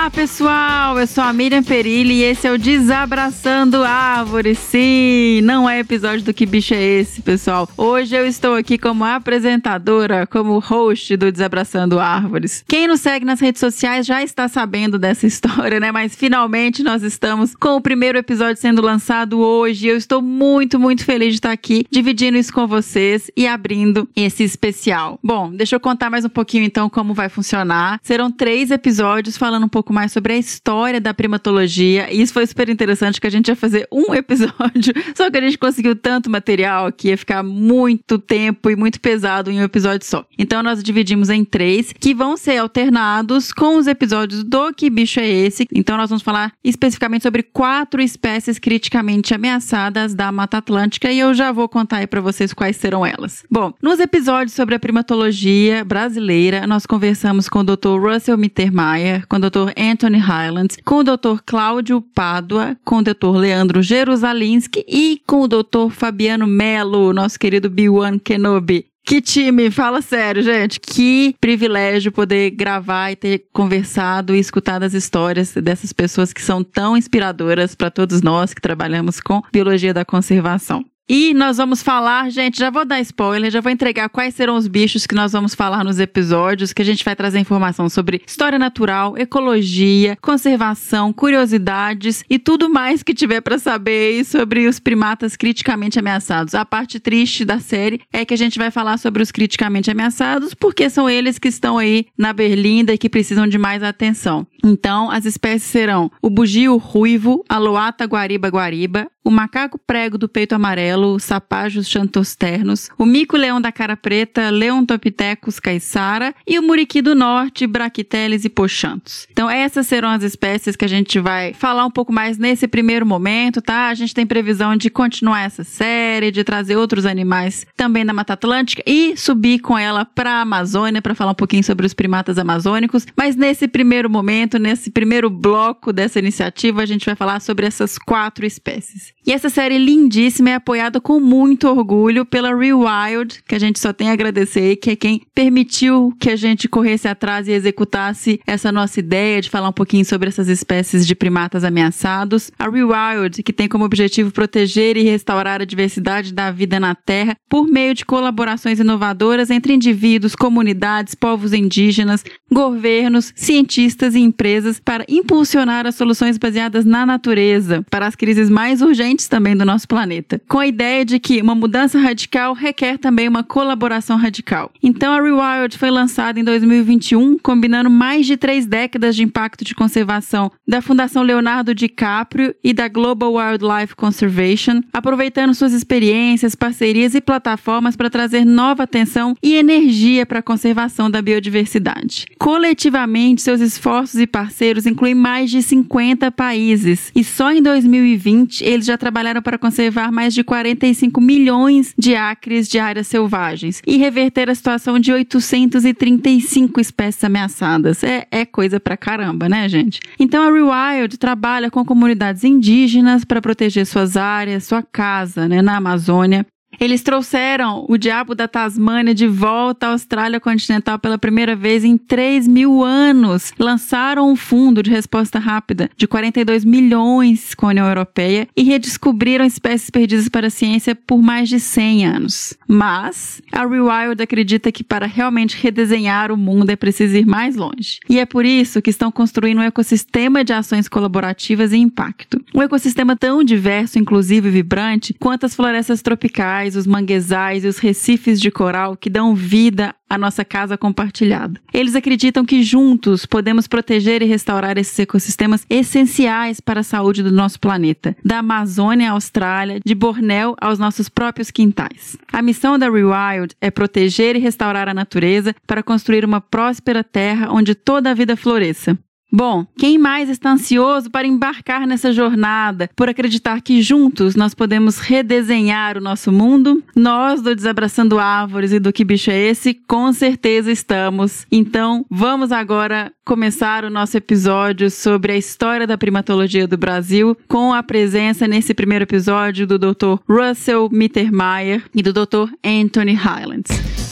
Olá pessoal, eu sou a Miriam Perilli e esse é o Desabraçando Árvores. Sim, não é episódio do Que Bicho é Esse, pessoal. Hoje eu estou aqui como apresentadora, como host do Desabraçando Árvores. Quem nos segue nas redes sociais já está sabendo dessa história, né? Mas finalmente nós estamos com o primeiro episódio sendo lançado hoje. Eu estou muito, muito feliz de estar aqui dividindo isso com vocês e abrindo esse especial. Bom, deixa eu contar mais um pouquinho então como vai funcionar. Serão três episódios falando um pouco mais sobre a história da primatologia. E isso foi super interessante, que a gente ia fazer um episódio, só que a gente conseguiu tanto material que ia ficar muito tempo e muito pesado em um episódio só. Então nós dividimos em três, que vão ser alternados com os episódios do Que Bicho é Esse. Então nós vamos falar especificamente sobre quatro espécies criticamente ameaçadas da Mata Atlântica e eu já vou contar aí para vocês quais serão elas. Bom, nos episódios sobre a primatologia brasileira, nós conversamos com o Dr. Russell Mittermeier, com o Dr. Anthony Highlands, com o Dr. Cláudio Pádua, com o Dr. Leandro Jerusalinski e com o Dr. Fabiano Melo, nosso querido B1 Kenobi. Que time, fala sério, gente. Que privilégio poder gravar e ter conversado e escutado as histórias dessas pessoas que são tão inspiradoras para todos nós que trabalhamos com biologia da conservação. E nós vamos falar, gente, já vou dar spoiler, já vou entregar quais serão os bichos que nós vamos falar nos episódios, que a gente vai trazer informação sobre história natural, ecologia, conservação, curiosidades e tudo mais que tiver para saber sobre os primatas criticamente ameaçados. A parte triste da série é que a gente vai falar sobre os criticamente ameaçados, porque são eles que estão aí na berlinda e que precisam de mais atenção. Então, as espécies serão o bugio ruivo, a loata guariba guariba, o macaco prego do peito amarelo, sapajos xantosternos, o mico-leão da cara preta, Leontopithecus caiçara e o muriqui do norte, Bracteles e pochantos. Então essas serão as espécies que a gente vai falar um pouco mais nesse primeiro momento, tá? A gente tem previsão de continuar essa série, de trazer outros animais também da Mata Atlântica e subir com ela para a Amazônia para falar um pouquinho sobre os primatas amazônicos, mas nesse primeiro momento, nesse primeiro bloco dessa iniciativa, a gente vai falar sobre essas quatro espécies. E essa série lindíssima é apoiada com muito orgulho pela Rewild, que a gente só tem a agradecer, que é quem permitiu que a gente corresse atrás e executasse essa nossa ideia de falar um pouquinho sobre essas espécies de primatas ameaçados. A Rewild, que tem como objetivo proteger e restaurar a diversidade da vida na Terra por meio de colaborações inovadoras entre indivíduos, comunidades, povos indígenas, governos, cientistas e empresas para impulsionar as soluções baseadas na natureza para as crises mais urgentes também do nosso planeta, com a ideia de que uma mudança radical requer também uma colaboração radical. Então, a Rewild foi lançada em 2021, combinando mais de três décadas de impacto de conservação da Fundação Leonardo DiCaprio e da Global Wildlife Conservation, aproveitando suas experiências, parcerias e plataformas para trazer nova atenção e energia para a conservação da biodiversidade. Coletivamente, seus esforços e parceiros incluem mais de 50 países, e só em 2020 eles já trabalharam para conservar mais de 45 milhões de acres de áreas selvagens e reverter a situação de 835 espécies ameaçadas. É, é coisa pra caramba, né, gente? Então a Rewild trabalha com comunidades indígenas para proteger suas áreas, sua casa, né, na Amazônia. Eles trouxeram o diabo da Tasmânia de volta à Austrália continental pela primeira vez em 3 mil anos. Lançaram um fundo de resposta rápida de 42 milhões com a União Europeia e redescobriram espécies perdidas para a ciência por mais de 100 anos. Mas a Rewild acredita que para realmente redesenhar o mundo é preciso ir mais longe. E é por isso que estão construindo um ecossistema de ações colaborativas e impacto. Um ecossistema tão diverso, inclusivo e vibrante quanto as florestas tropicais os manguezais e os recifes de coral que dão vida à nossa casa compartilhada. Eles acreditam que juntos podemos proteger e restaurar esses ecossistemas essenciais para a saúde do nosso planeta, da Amazônia à Austrália, de Bornéu aos nossos próprios quintais. A missão da Rewild é proteger e restaurar a natureza para construir uma próspera terra onde toda a vida floresça. Bom, quem mais está ansioso para embarcar nessa jornada, por acreditar que juntos nós podemos redesenhar o nosso mundo? Nós, do Desabraçando Árvores e do Que Bicho é Esse, com certeza estamos. Então, vamos agora começar o nosso episódio sobre a história da primatologia do Brasil, com a presença nesse primeiro episódio do Dr. Russell Mittermeier e do Dr. Anthony Highlands.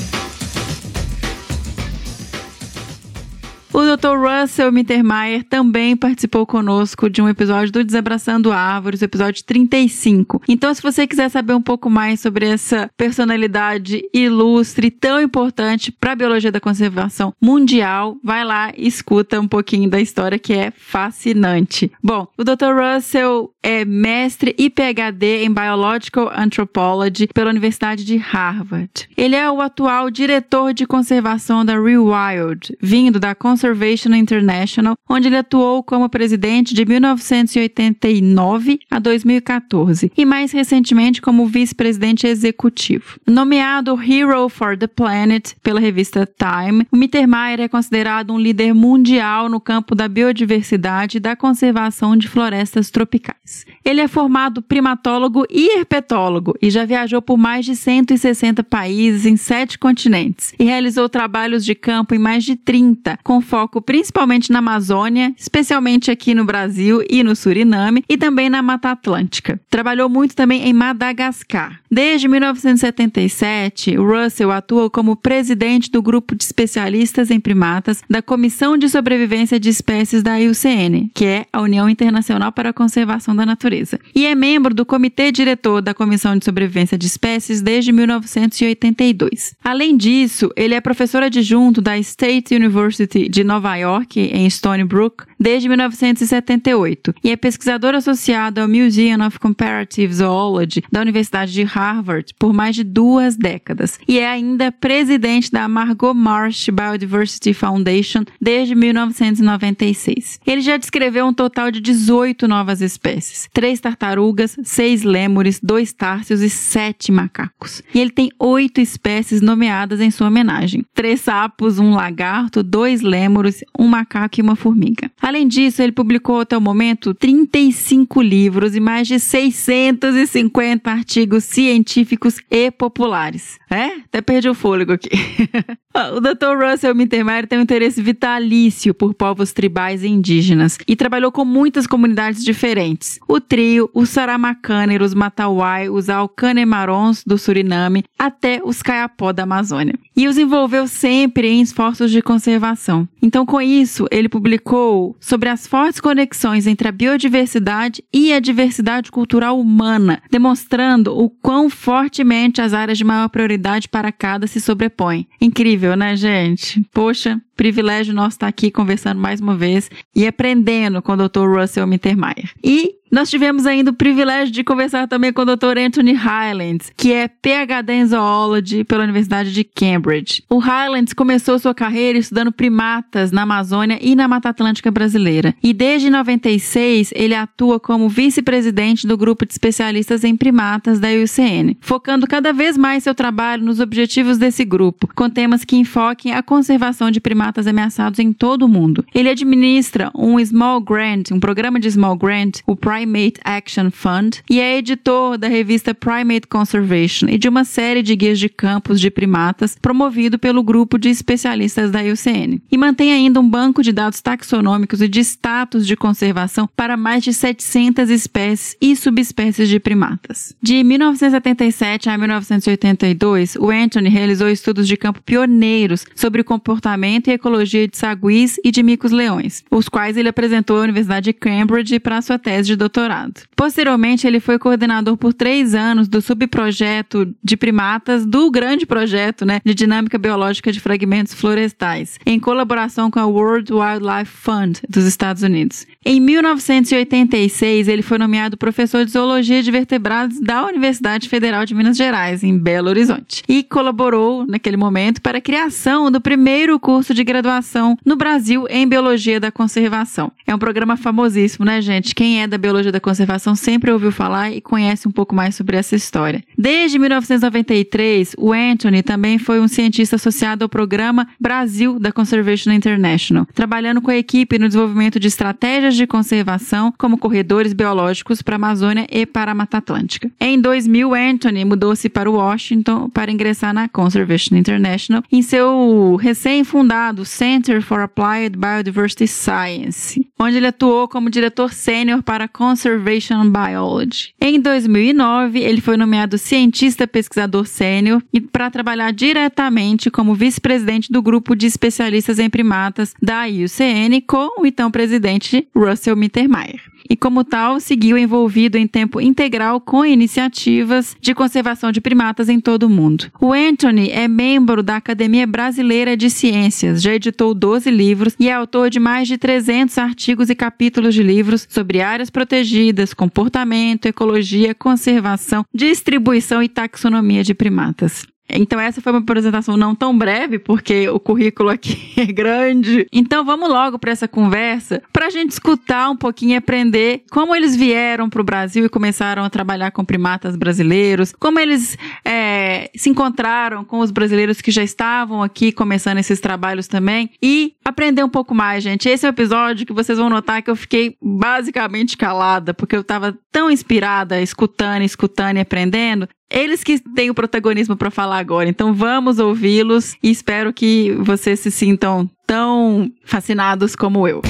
O Dr. Russell Mittermeier também participou conosco de um episódio do Desabraçando Árvores, episódio 35. Então, se você quiser saber um pouco mais sobre essa personalidade ilustre tão importante para a biologia da conservação mundial, vai lá e escuta um pouquinho da história que é fascinante. Bom, o Dr. Russell é mestre e PhD em Biological Anthropology pela Universidade de Harvard. Ele é o atual diretor de conservação da Rewild, vindo da Conservation International, onde ele atuou como presidente de 1989 a 2014 e mais recentemente como vice-presidente executivo. Nomeado Hero for the Planet pela revista Time, o Mittermeier é considerado um líder mundial no campo da biodiversidade e da conservação de florestas tropicais. Ele é formado primatólogo e herpetólogo e já viajou por mais de 160 países em sete continentes e realizou trabalhos de campo em mais de 30, com foco principalmente na Amazônia, especialmente aqui no Brasil e no Suriname, e também na Mata Atlântica. Trabalhou muito também em Madagascar. Desde 1977, Russell atua como presidente do grupo de especialistas em primatas da Comissão de Sobrevivência de Espécies da IUCN, que é a União Internacional para a Conservação da Natureza, e é membro do comitê diretor da Comissão de Sobrevivência de Espécies desde 1982. Além disso, ele é professor adjunto da State University de Nova York, em Stony Brook, desde 1978 e é pesquisador associado ao Museum of Comparative Zoology da Universidade de Harvard por mais de duas décadas e é ainda presidente da Margot Marsh Biodiversity Foundation desde 1996. Ele já descreveu um total de 18 novas espécies, três tartarugas, seis lêmures, dois tárcios e sete macacos. E ele tem oito espécies nomeadas em sua homenagem: três sapos, um lagarto, dois lêmures um macaco e uma formiga. Além disso, ele publicou até o momento 35 livros e mais de 650 artigos científicos e populares. É? Até perdi o fôlego aqui. o Dr. Russell Mittermeier tem um interesse vitalício por povos tribais e indígenas e trabalhou com muitas comunidades diferentes. O trio, os Saramacâner, os Matauai, os Alcanemarons do Suriname, até os Caiapó da Amazônia. E os envolveu sempre em esforços de conservação. Então, com isso, ele publicou sobre as fortes conexões entre a biodiversidade e a diversidade cultural humana, demonstrando o quão fortemente as áreas de maior prioridade para cada se sobrepõem. Incrível, né, gente? Poxa, privilégio nosso estar aqui conversando mais uma vez e aprendendo com o Dr. Russell Mittermeier. E nós tivemos ainda o privilégio de conversar também com o Dr. Anthony Highlands, que é PhD em Zoology pela Universidade de Cambridge. O Highlands começou sua carreira estudando primatas na Amazônia e na Mata Atlântica brasileira. E desde 96 ele atua como vice-presidente do grupo de especialistas em primatas da IUCN, focando cada vez mais seu trabalho nos objetivos desse grupo, com temas que enfoquem a conservação de primatas ameaçados em todo o mundo. Ele administra um Small Grant, um programa de Small Grant, o Primate Action Fund e é editor da revista Primate Conservation e de uma série de guias de campos de primatas promovido pelo grupo de especialistas da IUCN. E mantém ainda um banco de dados taxonômicos e de status de conservação para mais de 700 espécies e subespécies de primatas. De 1977 a 1982, o Anthony realizou estudos de campo pioneiros sobre o comportamento e ecologia de saguis e de micos-leões, os quais ele apresentou à Universidade de Cambridge para sua tese de doutorado. Posteriormente, ele foi coordenador por três anos do subprojeto de primatas do grande projeto né, de dinâmica biológica de fragmentos florestais, em colaboração com a World Wildlife Fund dos Estados Unidos. Em 1986, ele foi nomeado professor de zoologia de vertebrados da Universidade Federal de Minas Gerais, em Belo Horizonte, e colaborou, naquele momento, para a criação do primeiro curso de graduação no Brasil em Biologia da Conservação. É um programa famosíssimo, né, gente? Quem é da Biologia da Conservação sempre ouviu falar e conhece um pouco mais sobre essa história. Desde 1993, o Anthony também foi um cientista associado ao programa Brasil da Conservation International, trabalhando com a equipe no desenvolvimento de estratégias de conservação, como corredores biológicos para a Amazônia e para a Mata Atlântica. Em 2000, Anthony mudou-se para Washington para ingressar na Conservation International em seu recém-fundado Center for Applied Biodiversity Science, onde ele atuou como diretor sênior para Conservation Biology. Em 2009, ele foi nomeado cientista pesquisador sênior e para trabalhar diretamente como vice-presidente do grupo de especialistas em primatas da IUCN com o então presidente Russell Mittermeier e, como tal, seguiu envolvido em tempo integral com iniciativas de conservação de primatas em todo o mundo. O Anthony é membro da Academia Brasileira de Ciências, já editou 12 livros e é autor de mais de 300 artigos e capítulos de livros sobre áreas protegidas, comportamento, ecologia, conservação, distribuição e taxonomia de primatas. Então, essa foi uma apresentação não tão breve, porque o currículo aqui é grande. Então, vamos logo para essa conversa, para a gente escutar um pouquinho e aprender como eles vieram para o Brasil e começaram a trabalhar com primatas brasileiros, como eles é, se encontraram com os brasileiros que já estavam aqui começando esses trabalhos também e aprender um pouco mais, gente. Esse é um episódio que vocês vão notar que eu fiquei basicamente calada, porque eu estava tão inspirada, escutando, escutando e aprendendo, eles que têm o protagonismo para falar agora, então vamos ouvi-los e espero que vocês se sintam tão fascinados como eu.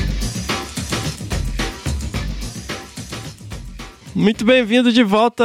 Muito bem-vindo de volta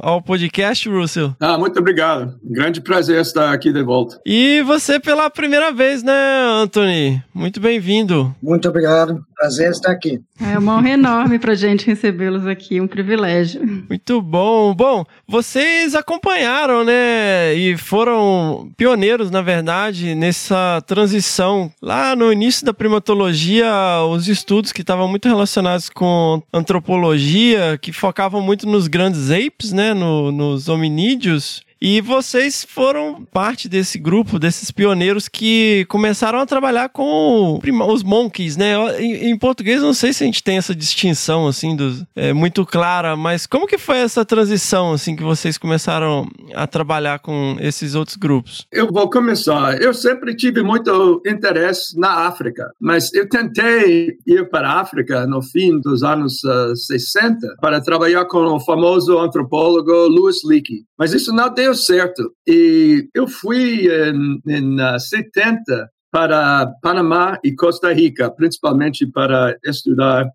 ao podcast, Russell. Ah, muito obrigado. Grande prazer estar aqui de volta. E você pela primeira vez, né, Anthony? Muito bem-vindo. Muito obrigado. Prazer estar aqui. É uma honra enorme para a gente recebê-los aqui, um privilégio. Muito bom. Bom, vocês acompanharam, né, e foram pioneiros, na verdade, nessa transição. Lá no início da primatologia, os estudos que estavam muito relacionados com antropologia, que focavam muito nos grandes apes, né, no, nos hominídeos, e vocês foram parte desse grupo, desses pioneiros que começaram a trabalhar com os monkeys, né? Em, português, não sei se a gente tem essa distinção, assim, dos, é, muito clara, mas como que foi essa transição, assim, que vocês começaram a trabalhar com esses outros grupos? Eu vou começar. Eu sempre tive muito interesse na África, mas eu tentei ir para a África no fim dos anos uh, 60 para trabalhar com o famoso antropólogo Louis Leakey. Mas isso não deu certo. E eu fui em, em 70 para Panamá e Costa Rica, principalmente para estudar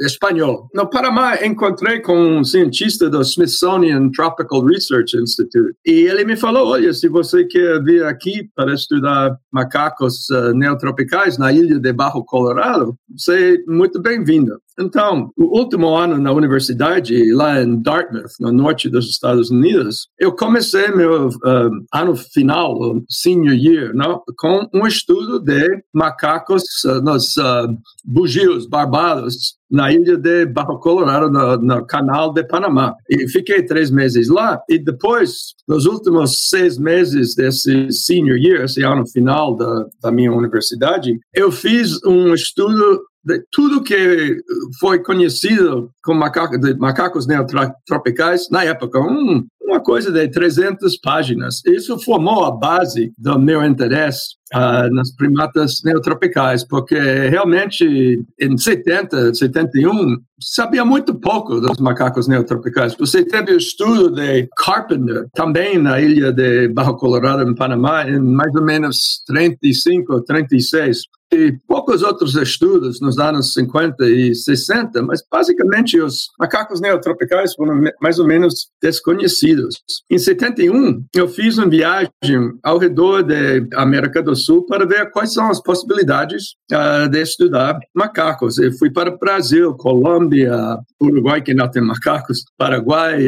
espanhol. No Panamá, encontrei com um cientista do Smithsonian Tropical Research Institute e ele me falou: olha, se você quer vir aqui para estudar macacos uh, neotropicais na ilha de Barro Colorado, você é muito bem-vindo. Então, o último ano na universidade, lá em Dartmouth, no norte dos Estados Unidos, eu comecei meu uh, ano final, senior year, não? com um estudo de macacos uh, nos uh, bugios barbados na ilha de Barro Colorado, no, no, canal de Panamá. E fiquei três meses lá. E depois, nos últimos seis meses desse senior year, esse ano final da, da minha universidade, eu fiz um estudo de tudo que foi conhecido como macaco, macacos neotropicais na época, um, uma coisa de 300 páginas. Isso formou a base do meu interesse uh, nas primatas neotropicais, porque realmente em 70, 71, sabia muito pouco dos macacos neotropicais. Você teve o estudo de Carpenter, também na ilha de Barro Colorado, em Panamá, em mais ou menos 35, 36 e poucos outros estudos nos anos 50 e 60, mas basicamente os macacos neotropicais foram mais ou menos desconhecidos. Em 71, eu fiz uma viagem ao redor da América do Sul para ver quais são as possibilidades uh, de estudar macacos. Eu fui para Brasil, Colômbia, Uruguai, que não tem macacos, Paraguai,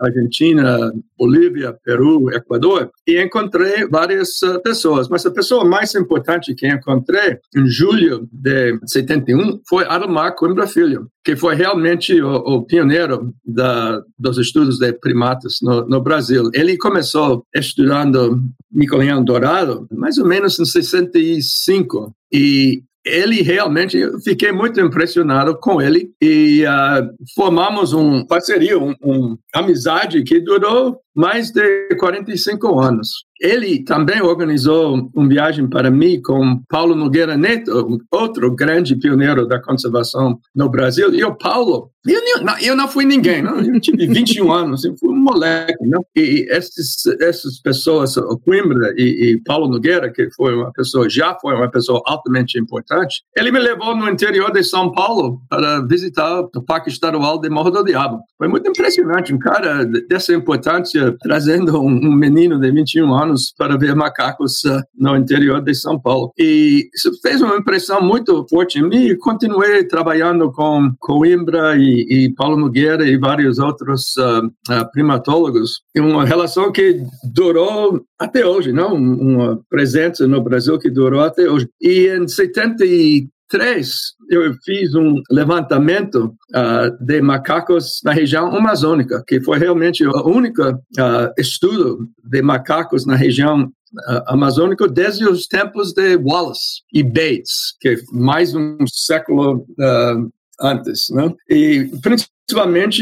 Argentina, Bolívia, Peru, Equador, e encontrei várias uh, pessoas, mas a pessoa mais importante que encontrei em julho de 71 foi Ademar Coimbra Filho, que foi realmente o, o pioneiro da, dos estudos de primatas no, no, Brasil. Ele começou estudando Micoleão dourado mais ou menos em 65 e ele realmente, eu fiquei muito impressionado com ele e uh, formamos um parceria, um, um amizade que durou mais de 45 anos. Ele também organizou uma viagem para mim com Paulo Nogueira Neto, outro grande pioneiro da conservação no Brasil. E o Paulo, eu não, eu não fui ninguém, não? eu tive 21 anos, eu fui um moleque. Não? E esses, essas pessoas, o Coimbra e, e, Paulo Nogueira, que foi uma pessoa, já foi uma pessoa altamente importante, ele me levou no interior de São Paulo para visitar o Parque Estadual de Morro do Diabo. Foi muito impressionante, um cara dessa importância trazendo um, um menino de 21 anos para ver macacos uh, no interior de São Paulo. E isso fez uma impressão muito forte em mim e continuei trabalhando com Coimbra e, e Paulo Nogueira e vários outros uh, uh, primatólogos. Uma relação que durou até hoje, não? Uma presença no Brasil que durou até hoje. E em 70 Três, eu fiz um levantamento uh, de macacos na região amazônica, que foi realmente o único uh, estudo de macacos na região uh, amazônica desde os tempos de Wallace e Bates, que mais um século antes, né? E principalmente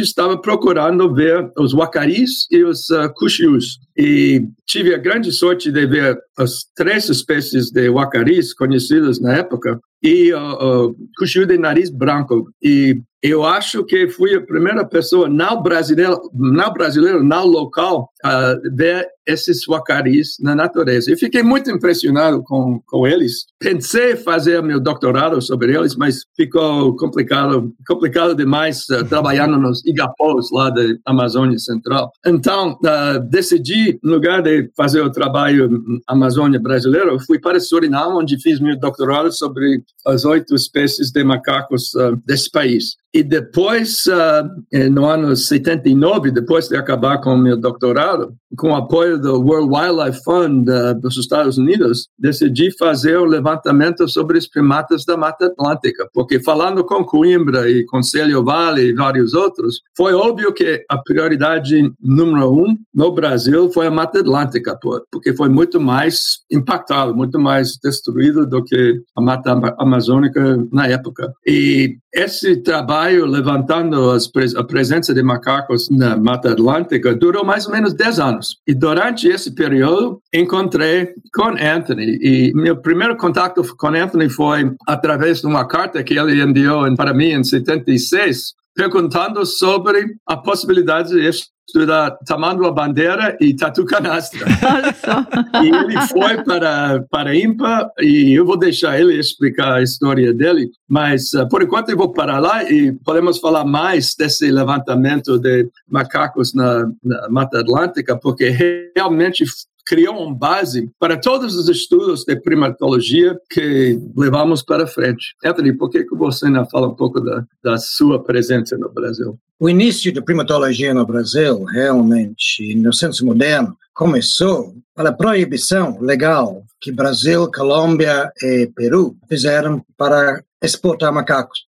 estava procurando ver os wacaris e os uh. E tive a grande sorte de ver as três espécies de wacaris conhecidas na época e o uh, cuxiu de nariz branco. E eu acho que fui a primeira pessoa não brasileira, não brasileiro, não local, a ver esses wacaris na natureza. E fiquei muito impressionado com, com eles. Pensei fazer meu doutorado sobre eles, mas ficou complicado, complicado demais uh, trabalhando nos igapós lá da Amazônia Central. Então, uh, decidi, no lugar de fazer o trabalho Amazônia brasileiro, fui para Suriname, onde fiz meu doutorado sobre as oito espécies de macacos uh, desse país. E depois, uh, no ano 79, depois de acabar com meu doutorado, com o apoio do World Wildlife Fund uh, dos Estados Unidos, decidi fazer o levantamento sobre os primatas da Mata Atlântica, porque falando com Coimbra e Conselho Vale e vários outros, foi óbvio que a prioridade número um no Brasil foi a Mata Atlântica, porque foi muito mais impactado, muito mais destruído do que a Mata Amazônica na época. E esse trabalho levantando as, a presença de macacos na Mata Atlântica durou mais ou menos 10 anos. E durante esse período, encontrei com Anthony. E meu primeiro contato com Anthony foi através de uma carta que ele enviou para mim em 76, perguntando sobre a possibilidade de estudar Tamanduá Bandeira e Tatu Canastra. e ele foi para, para IMPA e eu vou deixar ele explicar a história dele, mas uh, por enquanto eu vou parar lá e podemos falar mais desse levantamento de macacos na, na Mata Atlântica, porque realmente criou uma base para todos os estudos de primatologia que levamos para frente. Anthony, por que, que você não fala um pouco da, da sua presença no Brasil? O início da primatologia no Brasil, realmente, no senso moderno, começou pela proibição legal que Brasil, Colômbia e Peru fizeram para exportar macacos.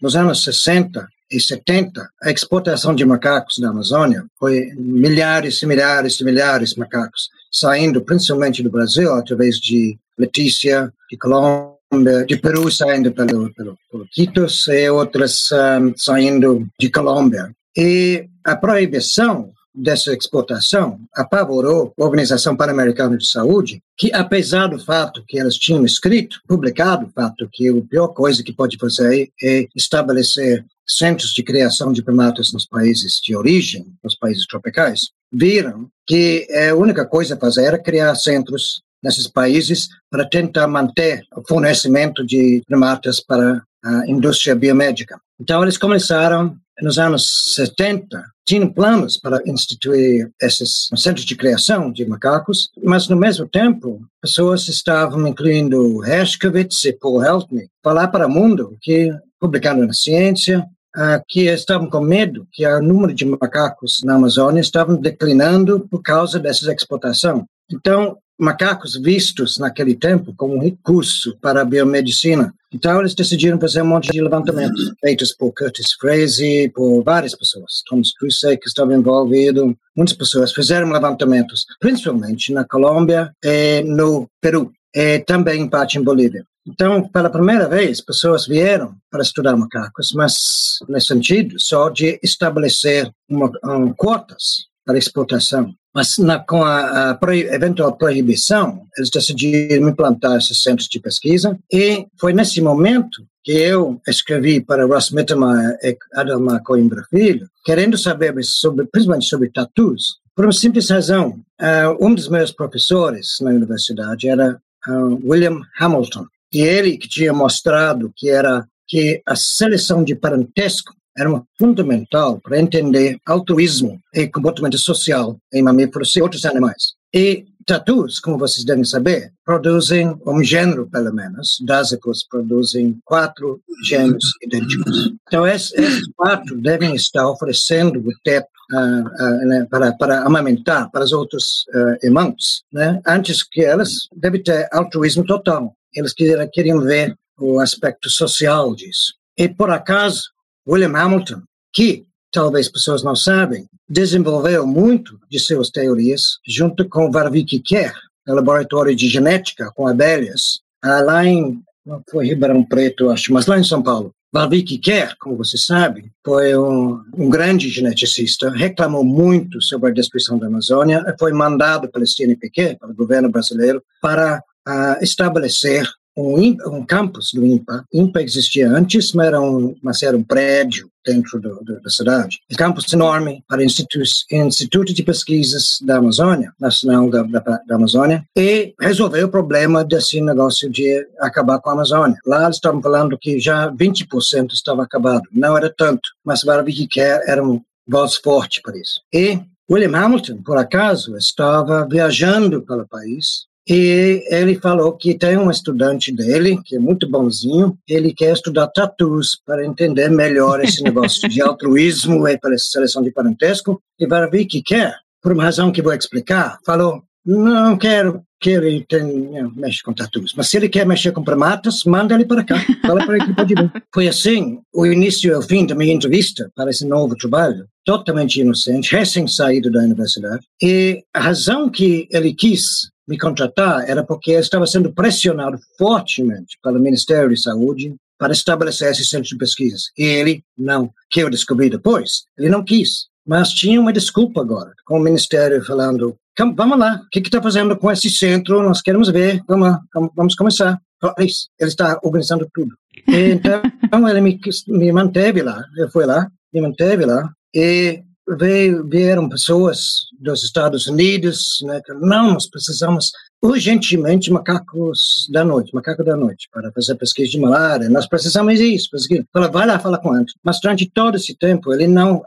Nos anos 60, e 70, a exportação de macacos na Amazônia foi milhares e milhares e milhares de macacos, saindo principalmente do Brasil, através de Letícia, de Colômbia, de Peru, saindo pelo, pelo, pelo Quitos, e outras um, saindo de Colômbia. E a proibição dessa exportação apavorou a Organização Pan-Americana de Saúde, que apesar do fato que elas tinham escrito, publicado o fato que a pior coisa que pode fazer é estabelecer centros de criação de primatas nos países de origem, nos países tropicais, viram que a única coisa a fazer era criar centros nesses países para tentar manter o fornecimento de primatas para a indústria biomédica. Então, eles começaram nos anos 70, tinham planos para instituir esses centros de criação de macacos, mas no mesmo tempo, pessoas estavam incluindo Hershkovitz e Paul Heltney, falar para o mundo que publicando na ciência, uh, que estavam com medo que o número de macacos na Amazônia estavam declinando por causa dessa exportação. Então, macacos vistos naquele tempo como recurso para a biomedicina. Então, eles decidiram fazer um monte de levantamentos, feitos por Curtis Frazee, por várias pessoas. Thomas Crusade, que estava envolvido, muitas pessoas fizeram levantamentos, principalmente na Colômbia e no Peru, e também em parte em Bolívia. Então, pela primeira vez, pessoas vieram para estudar macacos, mas nesse sentido, só de estabelecer uma, um, cotas para exportação. Mas na, com a, a pro, eventual proibição, eles decidiram implantar esses centros de pesquisa e foi nesse momento que eu escrevi para Ross Mittermeier e Adalmar Coimbra Filho, querendo saber sobre, principalmente sobre tatus, por uma simples razão. Uh, um dos meus professores na universidade era uh, William Hamilton, e ele que tinha mostrado que era que a seleção de parentesco era fundamental para entender altruísmo e comportamento social em mamíferos e outros animais. E tatus, como vocês devem saber, produzem um gênero, pelo menos. Dásicos produzem quatro gêneros idênticos. Então, esses, quatro devem estar oferecendo o teto uh, uh, né, para, para amamentar para os outros uh, irmãos, né? antes que elas devem ter altruísmo total. Eles queriam, queriam ver o aspecto social disso. E, por acaso, William Hamilton, que talvez pessoas não sabem, desenvolveu muito de suas teorias junto com Warwick Kerr, no laboratório de genética com abelhas, lá em, não foi Ribeirão Preto, acho, mas lá em São Paulo. Warwick Kerr, como você sabe, foi um, um, grande geneticista, reclamou muito sobre a destruição da Amazônia foi mandado pelo CNPq, pelo governo brasileiro, para uh, estabelecer um, um campus do INPA. INPA existia antes, mas era um, mas era um prédio dentro do, do, da cidade. Um campus enorme para o Instituto, de Pesquisas da Amazônia, Nacional da, da, da, Amazônia, e resolveu o problema desse negócio de acabar com a Amazônia. Lá eles estavam falando que já 20% estava acabado. Não era tanto, mas Barbie Care era um voz forte para isso. E William Hamilton, por acaso, estava viajando pelo país e ele falou que tem um estudante dele, que é muito bonzinho, ele quer estudar tatus para entender melhor esse negócio de altruísmo e para seleção de parentesco. E ver que quer, por uma razão que vou explicar, falou, não quero que ele tenha, mexe com tatus, mas se ele quer mexer com primatas, manda ele para cá, fala para ele que pode vir. Foi assim o início e o fim da minha entrevista para esse novo trabalho, totalmente inocente, recém-saído da universidade. E a razão que ele quis me contratar era porque eu estava sendo pressionado fortemente pelo Ministério de Saúde para estabelecer esse centro de pesquisas. E ele não, que eu descobri depois, ele não quis. Mas tinha uma desculpa agora, com o Ministério falando, vamos lá, o que está fazendo com esse centro? Nós queremos ver, vamos lá, vamos começar. Ele está organizando tudo. Então, ele me, me manteve lá, eu fui lá, me manteve lá, e veio, vieram pessoas dos Estados Unidos, né, que, não, nós precisamos urgentemente macacos da noite, macaco da noite, para fazer pesquisa de malária, nós precisamos disso, pesquisa. Fala, vai lá, fala com o Mas durante todo esse tempo, ele não,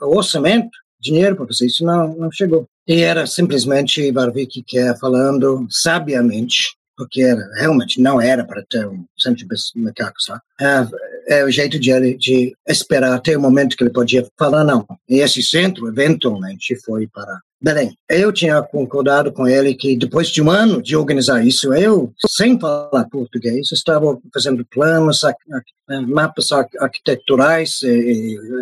o orçamento, dinheiro para fazer isso não, não chegou. E era simplesmente Barvik que é falando sabiamente, porque era, realmente não era para ter um centro de macacos lá. É, é o jeito de, de esperar até o momento que ele podia falar não. E esse centro, eventualmente, foi para Belém. Eu tinha concordado com ele que depois de um ano de organizar isso, eu, sem falar português, estava fazendo planos, mapas arquiteturais,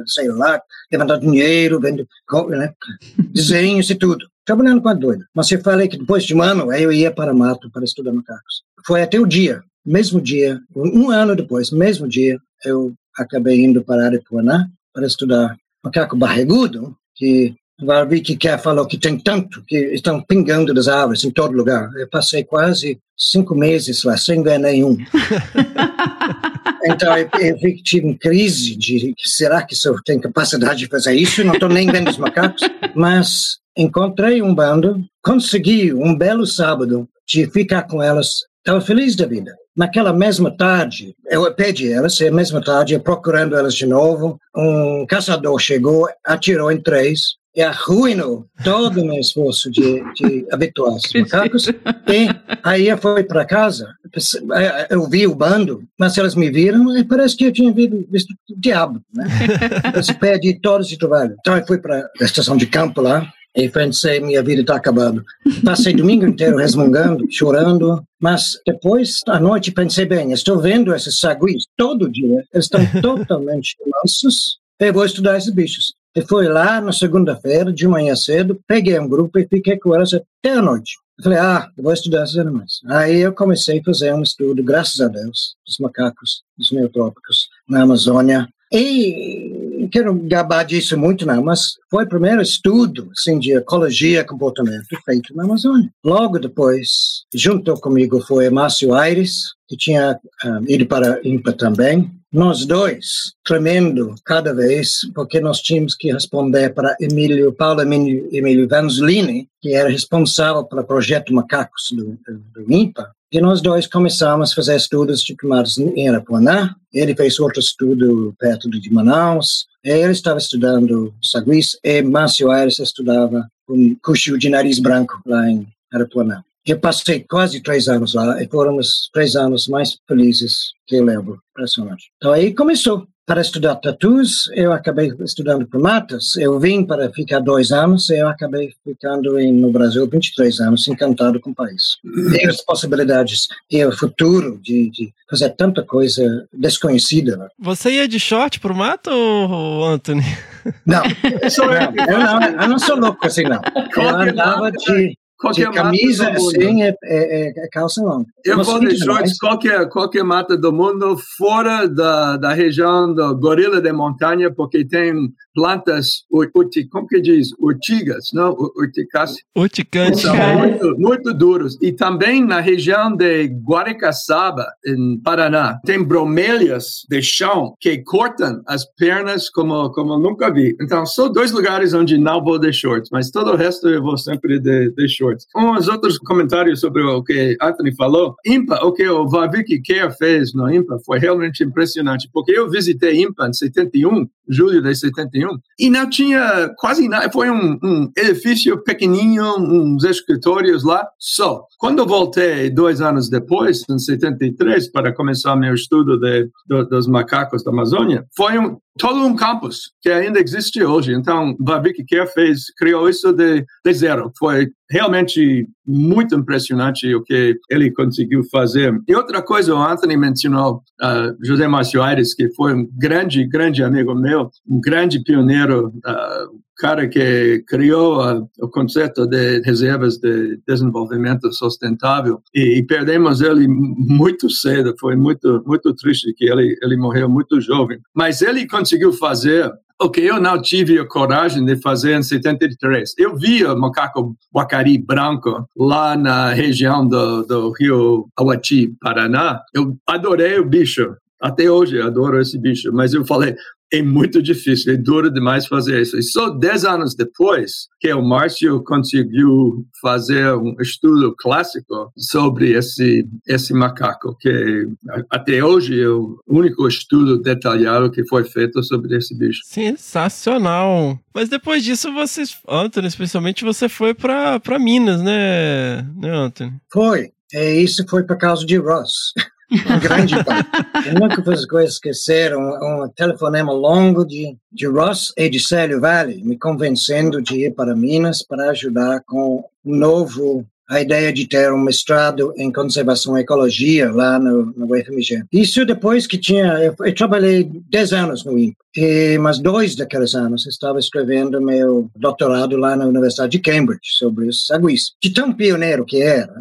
sei lá, levantando dinheiro, vendo né, desenhos e tudo trabalhando com a doida. Mas eu falei que depois de um ano eu ia para mato para estudar macacos. Foi até o dia, mesmo dia, um ano depois, mesmo dia, eu acabei indo para Aripuanã para estudar macaco barrigudo, que Varvik quer falou que tem tanto, que estão pingando das árvores em todo lugar. Eu passei quase cinco meses lá, sem ver nenhum. então eu, tive uma crise de será que eu tenho capacidade de fazer isso? Não estou nem vendo os macacos. Mas encontrei um bando, consegui um belo sábado de ficar com elas, estava feliz da vida. Naquela mesma tarde, eu pedi elas, e na mesma tarde, procurando elas de novo, um caçador chegou, atirou em três, arruinou todo o meu esforço de, de habituar os macacos. E aí eu fui para casa, eu vi o bando, mas elas me viram e parece que eu tinha visto o diabo, né? Eu perdi todo esse trabalho. Então eu fui para a estação de campo lá, e pensei, minha vida está acabando. Passei domingo inteiro resmungando, chorando, mas depois, à noite, pensei, bem, estou vendo esses saguis todo dia, eles estão totalmente mansos, eu vou estudar esses bichos. E fui lá na segunda-feira, de manhã cedo, peguei um grupo e fiquei com elas até a noite. Eu falei, ah, eu vou estudar esses animais. Aí eu comecei a fazer um estudo, graças a Deus, dos macacos, dos neotrópicos, na Amazônia. E quero gabar disso muito, não, mas foi o primeiro estudo assim, de ecologia comportamento feito na Amazônia. Logo depois, junto comigo foi Márcio Aires, que tinha um, ido para INPA também. Nós dois, tremendo cada vez, porque nós tínhamos que responder para Emílio, Paulo Emílio, Emílio Vanzolini, que era responsável pelo projeto Macacos do, do INPA. E nós dois começamos a fazer estudos diplomados em Arapuanã. Ele fez outro estudo perto de Manaus. Ele estava estudando saguis e Márcio Aires estudava um cuxo de nariz branco lá em Arapuanã. Eu passei quase três anos lá e foram os três anos mais felizes que eu lembro. Impressionante. Então aí começou para estudar tatus, eu acabei estudando primatas. Eu vim para ficar dois anos e eu acabei ficando em, no Brasil 23 anos, encantado com o país. E as possibilidades e o futuro de, de fazer tanta coisa desconhecida. Você ia de short pro mato, Anthony? Não, não, eu não, eu não sou louco assim, não. Eu andava de, Qualquer de camisa mata do mundo. assim é, é, é calça longa. Eu vou de shorts qualquer, qualquer mata do mundo fora da, da região do gorila de montanha, porque tem plantas, ur- urti, como que diz? Urtigas, não? Ur- Urticáceas. Urticante. São muito, muito duros. E também na região de Guaricaçaba, em Paraná, tem bromélias de chão que cortam as pernas como, como eu nunca vi. Então, são dois lugares onde não vou de shorts, mas todo o resto eu vou sempre de, de shorts. Uns outros comentários sobre o que Anthony falou. IMPA, o que o Vavik Care fez no IMPA foi realmente impressionante, porque eu visitei IMPA em 71, julho de 71, e não tinha quase nada. Foi um, um edifício pequenininho, uns escritórios lá, só. Quando voltei dois anos depois, em 73, para começar meu estudo de, do- dos macacos da Amazônia, foi um, todo um campus que ainda existe hoje. Então, Vavik Care fez, criou isso de, de zero. Foi realmente muito impressionante o que ele conseguiu fazer. E outra coisa, o Anthony mencionou uh, José Márcio Aires, que foi um grande, grande amigo meu, um grande pioneiro, uh, cara que criou uh, o conceito de reservas de desenvolvimento sustentável e, e perdemos ele muito cedo. Foi muito, muito triste que ele, ele morreu muito jovem. Mas ele conseguiu fazer o que eu não tive a coragem de fazer em 73. Eu vi o macaco guacari branco lá na região do, do rio Awati, Paraná. Eu adorei o bicho. Até hoje adoro esse bicho, mas eu falei, é muito difícil, é duro demais fazer isso. E só 10 anos depois que o Márcio conseguiu fazer um estudo clássico sobre esse, esse macaco, que até hoje é o único estudo detalhado que foi feito sobre esse bicho. Sensacional. Mas depois disso, vocês, Anthony, especialmente, você foi pra Minas, né, né, Anthony? Foi. E isso foi por causa de Ross. Um grande parte. Eu nunca vou esquecer um, um telefonema longo de, de Ross e de Célio Vale, me convencendo de ir para Minas para ajudar com um novo a ideia de ter um mestrado em conservação e ecologia lá no, no UFMG. Isso depois que tinha, eu, eu trabalhei 10 anos no INPE, e, mas dois daqueles anos estava escrevendo meu doutorado lá na Universidade de Cambridge sobre os saguis. De tão pioneiro que era,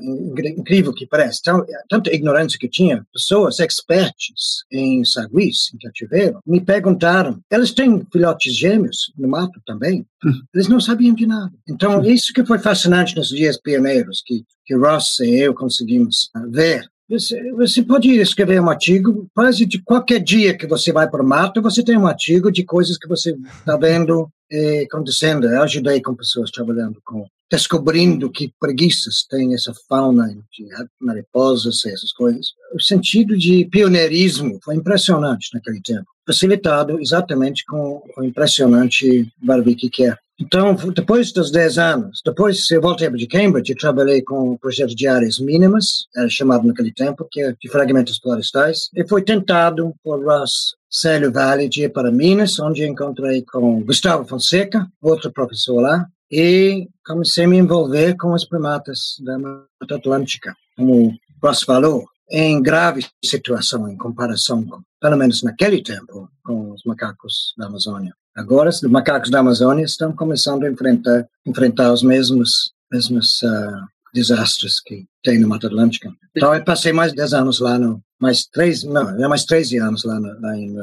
incrível que parece, tão, tanta ignorância que tinha, pessoas expertas em saguis, em cativeiro, me perguntaram, eles têm filhotes gêmeos no mato também? Eles não sabiam de nada. Então, isso que foi fascinante nos dias pioneiros, que, que Ross e eu conseguimos ah, ver. Você, você pode escrever um artigo, quase de qualquer dia que você vai para o mato, você tem um artigo de coisas que você está vendo eh, acontecendo. Eu ajudei com pessoas trabalhando com, descobrindo que preguiças tem essa fauna de mariposas essas coisas. O sentido de pioneirismo foi impressionante naquele tempo, facilitado exatamente com o impressionante Barbie que é. Então, depois dos 10 anos, depois eu voltei de Cambridge, eu trabalhei com o projeto de áreas mínimas, era chamado naquele tempo, que é de fragmentos florestais, e foi tentado por Ross Célio Vale de ir para Minas, onde encontrei com Gustavo Fonseca, outro professor lá, e comecei a me envolver com os primatas da Mata Atlântica, como Ross falou, em grave situação em comparação com, pelo menos naquele tempo, com os macacos da Amazônia. Agora, os macacos da Amazônia estão começando a enfrentar, enfrentar os mesmos, mesmos uh, desastres que tem na Mata Atlântica. Então, eu passei mais de 10 anos lá no, mais três, não, é mais 13 anos lá, no, lá em.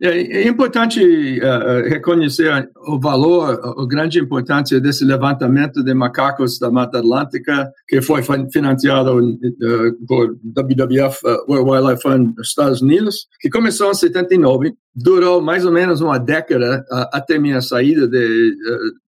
É, é importante uh, reconhecer o valor, a grande importância desse levantamento de macacos da Mata Atlântica, que foi financiado uh, por WWF, uh, World Wildlife Fund dos Estados Unidos, que começou em 79, durou mais ou menos uma década até minha saída de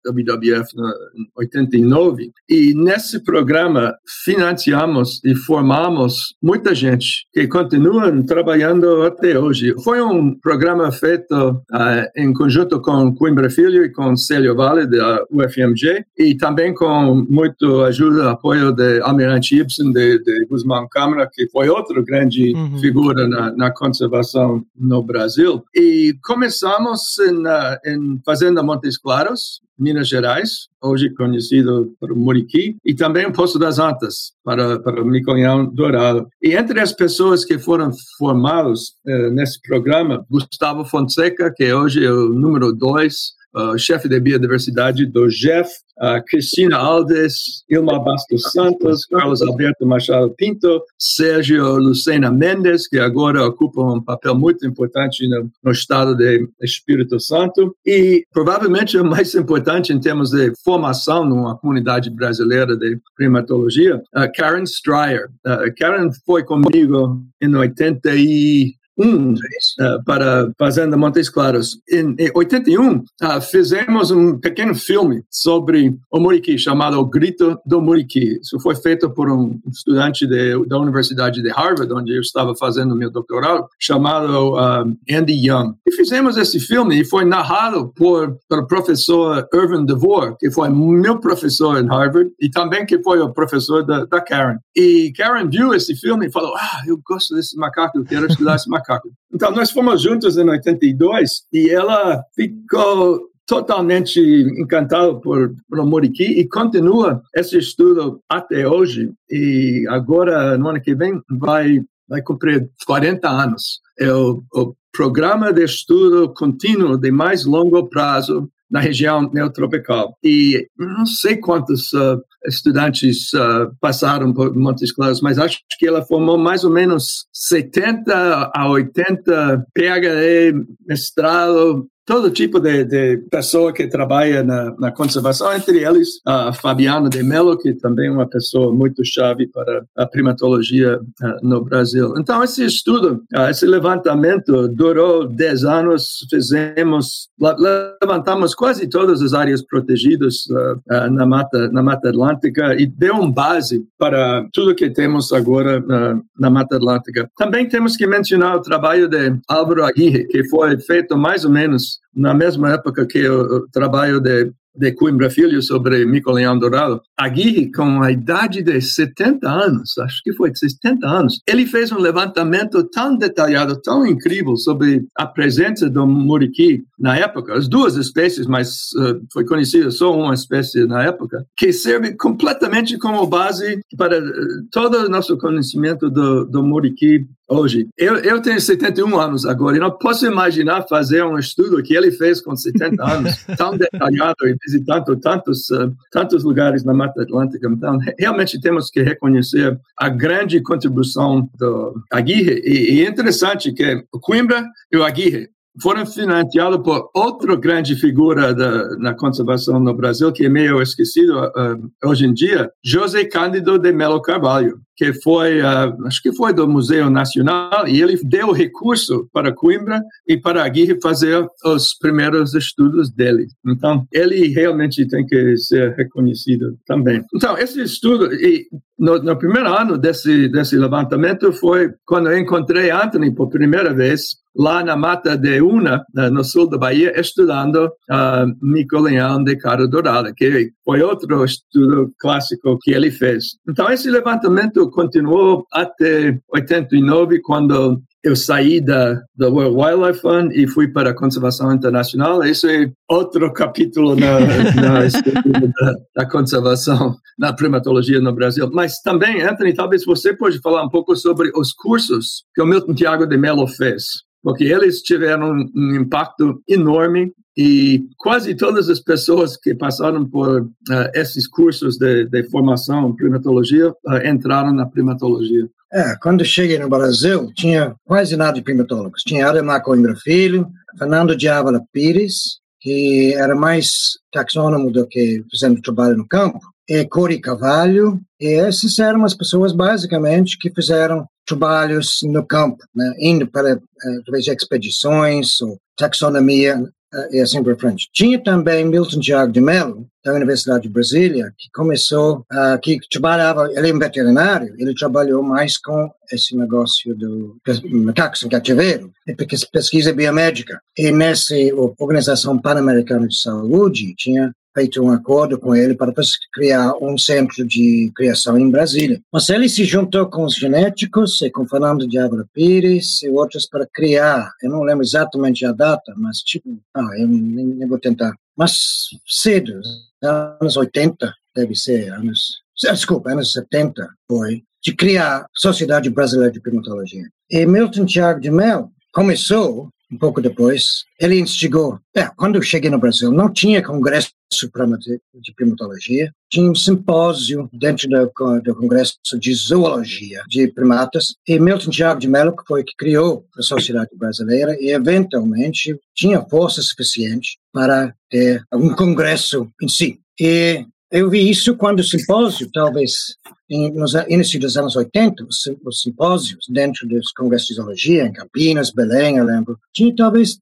WWF em 89, e nesse programa financiamos e formamos muita gente que continuam trabalhando até hoje. Foi um programa feito uh, em conjunto com Coimbra Filho e com Célio Vale, da UFMG, e também com muito ajuda, apoio de Almirante Ibsen, de, de Guzmán Câmara, que foi outra grande uhum. figura na, na, conservação no Brasil. E começamos em, uh, em Fazenda Montes Claros, Minas Gerais, hoje conhecido por Muriqui, e também o Poço das Antas, para, para Miconhão Dourado. E entre as pessoas que foram formadas eh, nesse programa, Gustavo Fonseca, que hoje é o número dois uh, chefe de biodiversidade do GEF, uh, Cristina Alves, Ilma Bastos Santos, Carlos Alberto Machado Pinto, Sérgio Lucena Mendes, que agora ocupa um papel muito importante no, no estado de Espírito Santo, e provavelmente o mais importante em termos de formação numa comunidade brasileira de primatologia, uh, Karen Stryer. Uh, Karen foi comigo em 80 e um uh, para Fazenda Montes Claros. Em, em 81, uh, fizemos um pequeno filme sobre o Muriqui, chamado O Grito do Muriqui. Isso foi feito por um estudante de, da Universidade de Harvard, onde eu estava fazendo meu doutorado, chamado uh, Andy Young. E fizemos esse filme e foi narrado por, pelo professor Irvin DeVore, que foi meu professor em Harvard e também que foi o professor da, da Karen. E Karen viu esse filme e falou, ah, eu gosto desse macaco, eu quero estudar esse macaco macaco. Então, nós fomos juntos em 82 e ela ficou totalmente encantada por, por Muriqui e continua esse estudo até hoje. E agora, no ano que vem, vai, vai cumprir 40 anos. É o, o programa de estudo contínuo de mais longo prazo na região neotropical. E não sei quantos uh, estudantes uh, passaram por Montes Claros, mas acho que ela formou mais ou menos 70 a 80 PhD, mestrado, todo tipo de, de pessoa que trabalha na, na, conservação, entre eles a Fabiana de Mello, que também é uma pessoa muito chave para a primatologia uh, no Brasil. Então, esse estudo, uh, esse levantamento durou 10 anos, fizemos, levantamos quase todas as áreas protegidas na, mata, na Mata Atlântica e deu base para tudo que temos agora na, na Mata Atlântica. Também temos que mencionar o trabalho de Álvaro Aguirre, que foi feito mais ou menos na mesma época que o trabalho de de Coimbra Filho sobre Mico-Leão Dourado, Aguirre, com a idade de 70 anos, acho que foi 70 anos, ele fez um levantamento tão detalhado, tão incrível sobre a presença do muriqui na época, as duas espécies, mas uh, foi conhecida só uma espécie na época, que serve completamente como base para uh, todo o nosso conhecimento do, do muriqui hoje. Eu, eu tenho 71 anos agora e não posso imaginar fazer um estudo que ele fez com 70 anos, tão detalhado e visitando tantos, uh, tantos lugares na Mata Atlântica. Então, realmente temos que reconhecer a grande contribuição do Aguirre. E, e é interessante que Coimbra e o Aguirre foram financiados por outra grande figura da, na conservação no Brasil, que é meio esquecido uh, hoje em dia, José Cândido de Melo Carvalho que foi, uh, acho que foi do Museu Nacional, e ele deu recurso para Coimbra e para Aguirre fazer os primeiros estudos dele. Então, ele realmente tem que ser reconhecido também. Então, esse estudo, e no, no primeiro ano desse, desse levantamento, foi quando eu encontrei Anthony por primeira vez, lá na Mata de Una, no sul da Bahia, estudando uh, Mico-Leão de Cara Dourada, que foi outro estudo clássico que ele fez. Então, esse levantamento continuou até 89, quando eu saí da, da World Wildlife Fund e fui para a conservação internacional. Isso é outro capítulo na, na da, da, conservação na primatologia no Brasil. Mas também, Anthony, talvez você pode falar um pouco sobre os cursos que o Milton Tiago de Mello fez porque eles tiveram um impacto enorme e quase todas as pessoas que passaram por uh, esses cursos de, de formação em primatologia uh, entraram na primatologia. É, quando cheguei no Brasil, tinha quase nada de primatólogos. Tinha Ademar Coimbra Filho, Fernando de Ávila Pires, que era mais taxônomo do que fazendo trabalho no campo, e Cori Cavalho, e essas eram as pessoas, basicamente, que fizeram trabalhos no campo, né, indo para, talvez, expedições ou taxonomia e assim por frente. Tinha também Milton Tiago de Mello, da Universidade de Brasília, que começou, uh, que trabalhava, ele é um veterinário, ele trabalhou mais com esse negócio do macacos em cativeiro, pesquisa biomédica. E nessa Organização Pan-Americana de Saúde, tinha feito um acordo com ele para criar um centro de criação em Brasília. Mas ele se juntou com os genéticos e com Fernando de Pires e outros para criar, eu não lembro exatamente a data, mas tipo, ah, eu nem, nem vou tentar, mas cedo, anos 80, deve ser, anos, desculpa, anos 70 foi, de criar a Sociedade Brasileira de Primatologia. E Milton Tiago de Mel começou um pouco depois, ele instigou. É, quando eu cheguei no Brasil, não tinha congresso supremo de, de primatologia, tinha um simpósio dentro do, do congresso de zoologia de primatas, e Milton Tiago de Mello, que foi que criou a Sociedade Brasileira, e eventualmente tinha força suficiente para ter um congresso em si. E eu vi isso quando o simpósio, talvez no início dos anos 80, os, os simpósios dentro dos congressos de zoologia, em Campinas, Belém, eu lembro, tinha talvez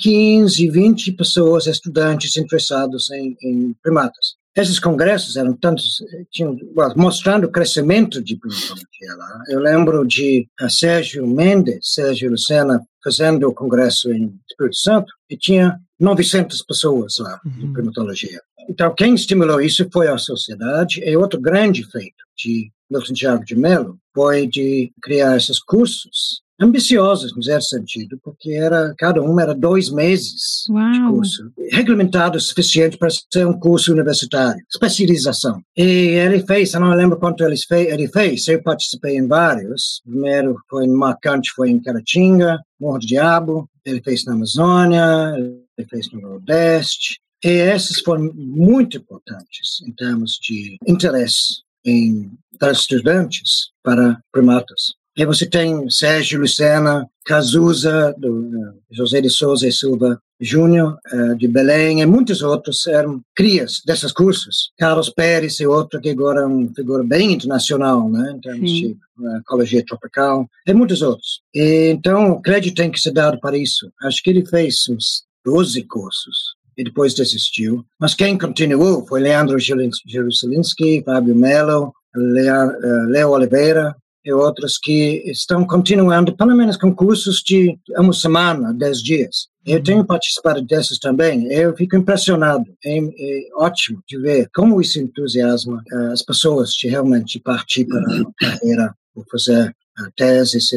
15, 20 pessoas, estudantes interessados em, em primatas. Esses congressos eram tantos, tinham, well, mostrando o crescimento de primatologia lá. Eu lembro de uh, Sérgio Mendes, Sérgio Lucena, fazendo o congresso em Espírito Santo, e tinha 900 pessoas lá uhum. primatologia. Então, quem estimulou isso foi a sociedade, e outro grande feito de Milton Tiago de Mello foi de criar esses cursos ambiciosos, no certo sentido, porque era cada um era dois meses Uau. de curso, regulamentado o suficiente para ser um curso universitário, especialização. E ele fez, eu não lembro quanto ele fez, ele fez, eu participei em vários. O primeiro foi marcante, foi em Caratinga, Morro do Diabo, ele fez na Amazônia, fez no Nordeste, e esses foram muito importantes em termos de interesse em, das estudantes para primatas. E você tem Sérgio Lucena, Cazuza, do, uh, José de Souza e Silva Júnior, uh, de Belém, e muitos outros eram crias desses cursos. Carlos Pérez e outro que agora é uma figura bem internacional, né, em termos Sim. de uh, ecologia tropical, e muitos outros. E, então, o crédito tem que ser dado para isso. Acho que ele fez uns 12 cursos e depois desistiu. Mas quem continuou foi Leandro Jerusalinski, Fábio Melo, eh, Leo Oliveira e outros que estão continuando, pelo menos com cursos de uma semana, dez dias. Eu tenho participado desses também. Eu fico impressionado. É, é ótimo de ver como isso entusiasma uh, as pessoas de realmente partir para a carreira ou fazer uh, teses,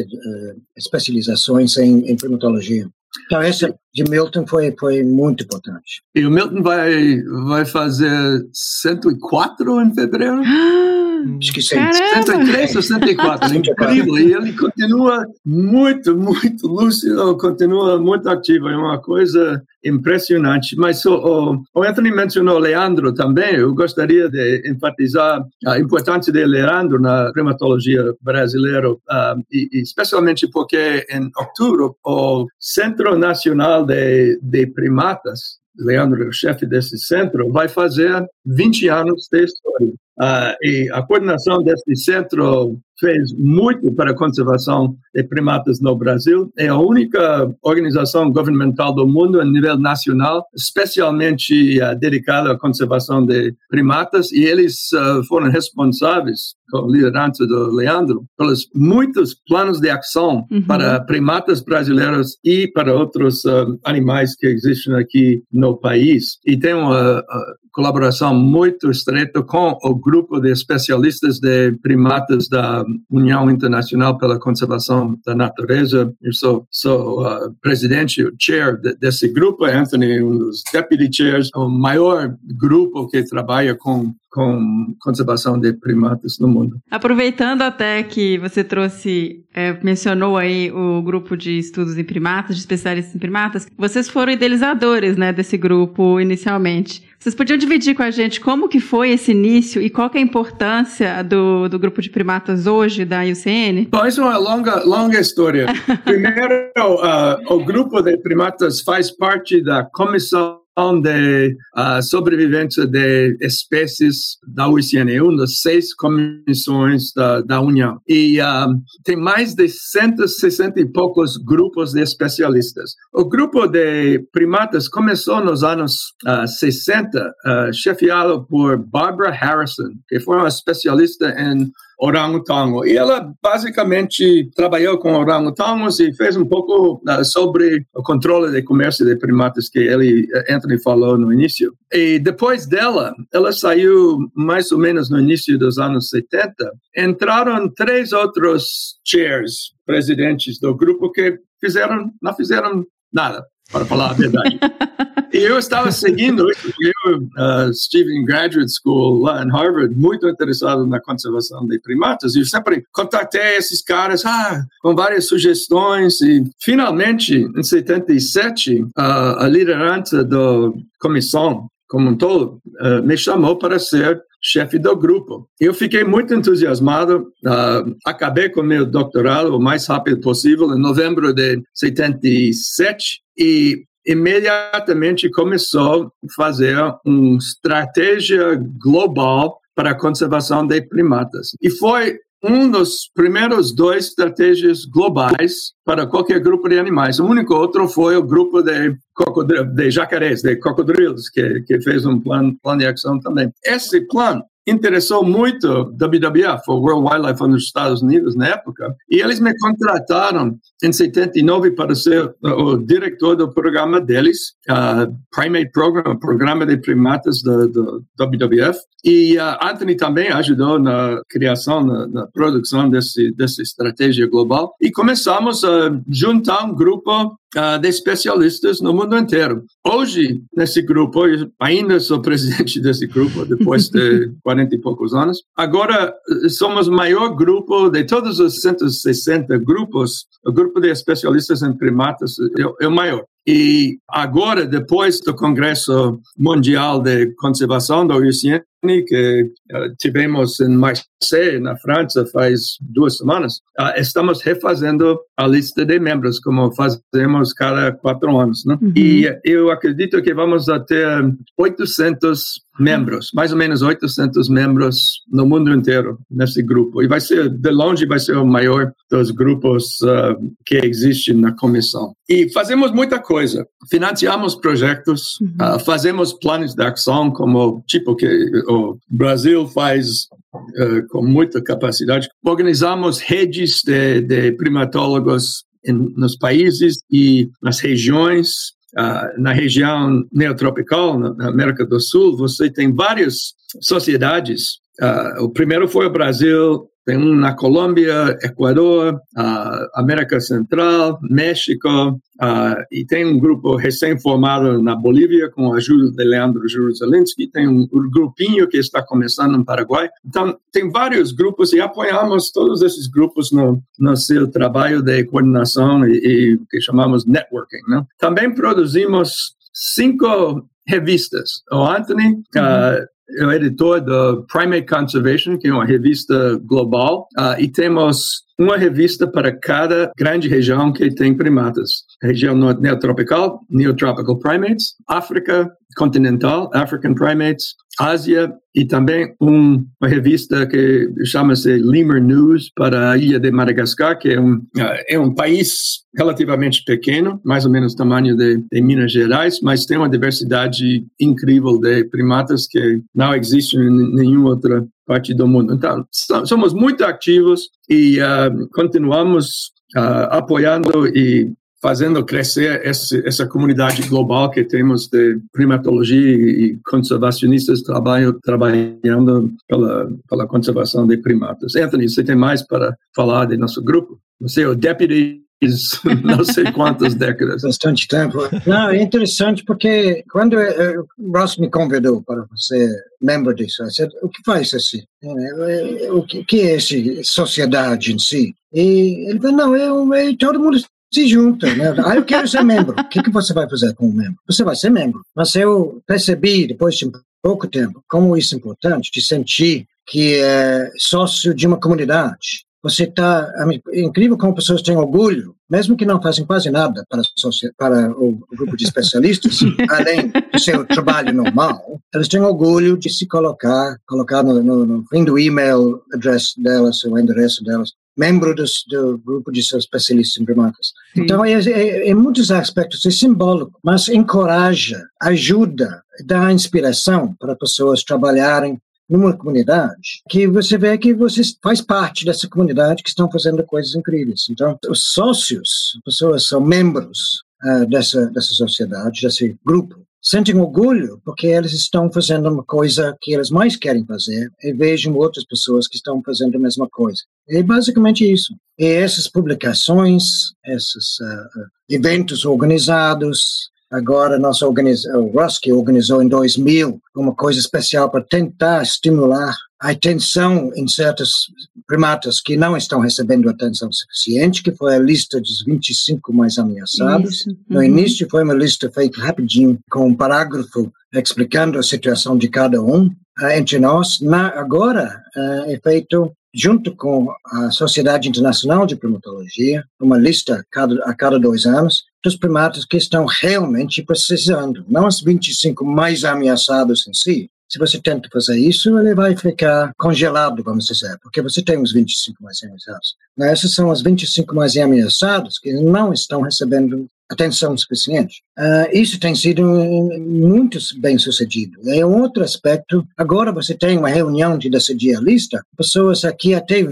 especializações em, em primatologia. Então, esse de Milton foi, foi muito importante. E o Milton vai, vai fazer 104 em fevereiro? Acho que 103 ou 104, incrível. E ele continua muito, muito lúcido, continua muito ativo. É uma coisa impressionante. Mas o, o Anthony mencionou Leandro também. Eu gostaria de enfatizar a importância de Leandro na primatologia brasileira, uh, e, especialmente porque em outubro o Centro Nacional de, de Primatas Leandro, o chefe desse centro, vai fazer 20 anos de história. Uh, e a coordenação desse centro fez muito para a conservação de primatas no Brasil. É a única organização governamental do mundo a nível nacional, especialmente uh, dedicada à conservação de primatas, e eles uh, foram responsáveis, com a liderança do Leandro, pelos muitos planos de ação uhum. para primatas brasileiros e para outros animais que existem aqui no país. E tem uma colaboração muito estreita com o grupo de especialistas de primatas da União Internacional pela Conservação da Natureza. Eu sou, sou uh, presidente, o chair de, desse grupo. Anthony é um dos deputy chairs, o maior grupo que trabalha com com conservação de primatas no mundo. Aproveitando até que você trouxe, é, mencionou aí o grupo de estudos em primatas, de especialistas em primatas, vocês foram idealizadores, né, desse grupo inicialmente. Vocês podiam dividir com a gente como que foi esse início e qual que é a importância do, do grupo de primatas hoje da IUCN? Bom, isso é uma longa, longa história. Primeiro, uh, o grupo de primatas faz parte da comissão de uh, sobrevivência de espécies da UICN, uma das seis comissões da, da União. E uh, tem mais de 160 e poucos grupos de especialistas. O grupo de primatas começou nos anos uh, 60, uh, chefiado por Barbara Harrison, que foi uma especialista em orangotango. E ela basicamente trabalhou com orangotangos e fez um pouco uh, sobre o controle de comércio de primatas que ele, eh, Anthony falou no início. E depois dela, ela saiu mais ou menos no início dos anos 70. Entraram três outros chairs, presidentes do grupo, que fizeram, não fizeram nada, para falar a verdade. E eu estava seguindo eu uh, estive em graduate school lá em Harvard, muito interessado na conservação de primatas, e eu sempre contatei esses caras ah, com várias sugestões, e finalmente, em 77, uh, a liderança da comissão como um todo, uh, me chamou para ser chefe do grupo. Eu fiquei muito entusiasmado, uh, acabei com meu doutorado o mais rápido possível, em novembro de 77, e imediatamente começou a fazer uma estratégia global para a conservação de primatas. E foi um dos primeiros dois estratégias globais para qualquer grupo de animais. O único outro foi o grupo de, de jacarés, de cocodrilos, que, que fez um plano, plano de ação também. Esse plano interessou muito WWF, o World Wildlife Fund dos Estados Unidos, na época, e eles me contrataram em 79 para ser o diretor do programa deles, uh, Primate Program, programa de primatas do WWF, e uh, Anthony também ajudou na criação, na, na, produção desse, dessa estratégia global, e começamos a juntar um grupo uh, de especialistas no mundo inteiro. Hoje, nesse grupo, eu ainda sou presidente desse grupo, depois de 40 e poucos anos. Agora, somos o maior grupo de todos os 160 grupos, o grupo de especialistas em primatas é, é o maior. E agora, depois do Congresso Mundial de Conservação da UCN, que uh, tivemos em Marseille, na França, faz duas semanas, uh, estamos refazendo a lista de membros, como fazemos cada quatro anos. Né? Uhum. E eu acredito que vamos ter 800 membros, mais ou menos 800 membros no mundo inteiro nesse grupo. E vai ser, de longe, vai ser o maior dos grupos uh, que existe na comissão. E fazemos muita coisa. Financiamos projetos, uhum. uh, fazemos planos de ação, como tipo que o Brasil faz uh, com muita capacidade. Organizamos redes de, de primatólogos em, nos países e nas regiões Uh, na região neotropical, na, na, América do Sul, você tem várias sociedades. Uh, o primeiro foi o Brasil, tem um na Colômbia, Equador, uh, América Central, México, uh, e tem um grupo recém-formado na Bolívia com a ajuda de Leandro Jerusalemski, tem um, um grupinho que está começando no Paraguai. Então, tem vários grupos e apoiamos todos esses grupos no, no seu trabalho de coordenação e, e que chamamos networking. Né? Também produzimos cinco revistas. O Anthony uhum. uh, o editor do Primate Conservation, que é uma revista global, uh, e temos uma revista para cada grande região que tem primatas. Região neotropical, Neotropical Primates, África continental, African Primates, Ásia e também um, uma revista que chama-se Lemur News para a ilha de Madagascar, que é um, é um país relativamente pequeno, mais ou menos tamanho de, de Minas Gerais, mas tem uma diversidade incrível de primatas que não existe em nenhuma outra parte do mundo. Então, somos muito ativos e uh, continuamos uh, apoiando e fazendo crescer esse, essa comunidade global que temos de primatologia e conservacionistas trabalhando pela, pela conservação de primatas. Anthony, você tem mais para falar de nosso grupo? Você é o deputy não sei quantas décadas. Bastante tempo. Não, é interessante porque quando o Ross me convidou para ser membro disso, eu disse, o que faz assim? O que é essa sociedade em si? E ele falou, não, eu, eu, todo mundo se junta, né? Ah, eu quero ser membro. O que, que você vai fazer com o membro? Você vai ser membro. Mas eu percebi, depois de pouco tempo, como isso é importante, de sentir que é sócio de uma comunidade. Você está. É incrível como pessoas têm orgulho, mesmo que não fazem quase nada para, para o grupo de especialistas, além do seu trabalho normal, eles têm orgulho de se colocar, colocar no, no, no fim do e-mail address delas, o endereço delas, membro dos, do grupo de especialistas em primatas. Sim. Então, é, é, em muitos aspectos, é simbólico, mas encoraja, ajuda, dá inspiração para pessoas trabalharem numa comunidade que você vê que você faz parte dessa comunidade que estão fazendo coisas incríveis. Então, os sócios, pessoas são membros uh, dessa, dessa sociedade, desse grupo, sentem orgulho porque eles estão fazendo uma coisa que eles mais querem fazer e vejam outras pessoas que estão fazendo a mesma coisa. É basicamente isso. E essas publicações, esses uh, eventos organizados, Agora, nossa organiza, o Rusk organizou em 2000 uma coisa especial para tentar estimular a atenção em certos primatas que não estão recebendo atenção suficiente, que foi a lista dos 25 mais ameaçados. Uhum. No início foi uma lista feita rapidinho, com um parágrafo explicando a situação de cada um uh, entre nós. Na, agora é feito junto com a Sociedade Internacional de Primatologia, uma lista cada, a cada dois anos, dos primatas que estão realmente precisando, não os 25 mais ameaçados em si. Se você tenta fazer isso, ele vai ficar congelado, vamos dizer, porque você tem os 25 mais ameaçados. Essas são os 25 mais ameaçados que não estão recebendo atenção suficiente. Uh, isso tem sido muito bem sucedido. É outro aspecto. Agora você tem uma reunião de lista, pessoas aqui até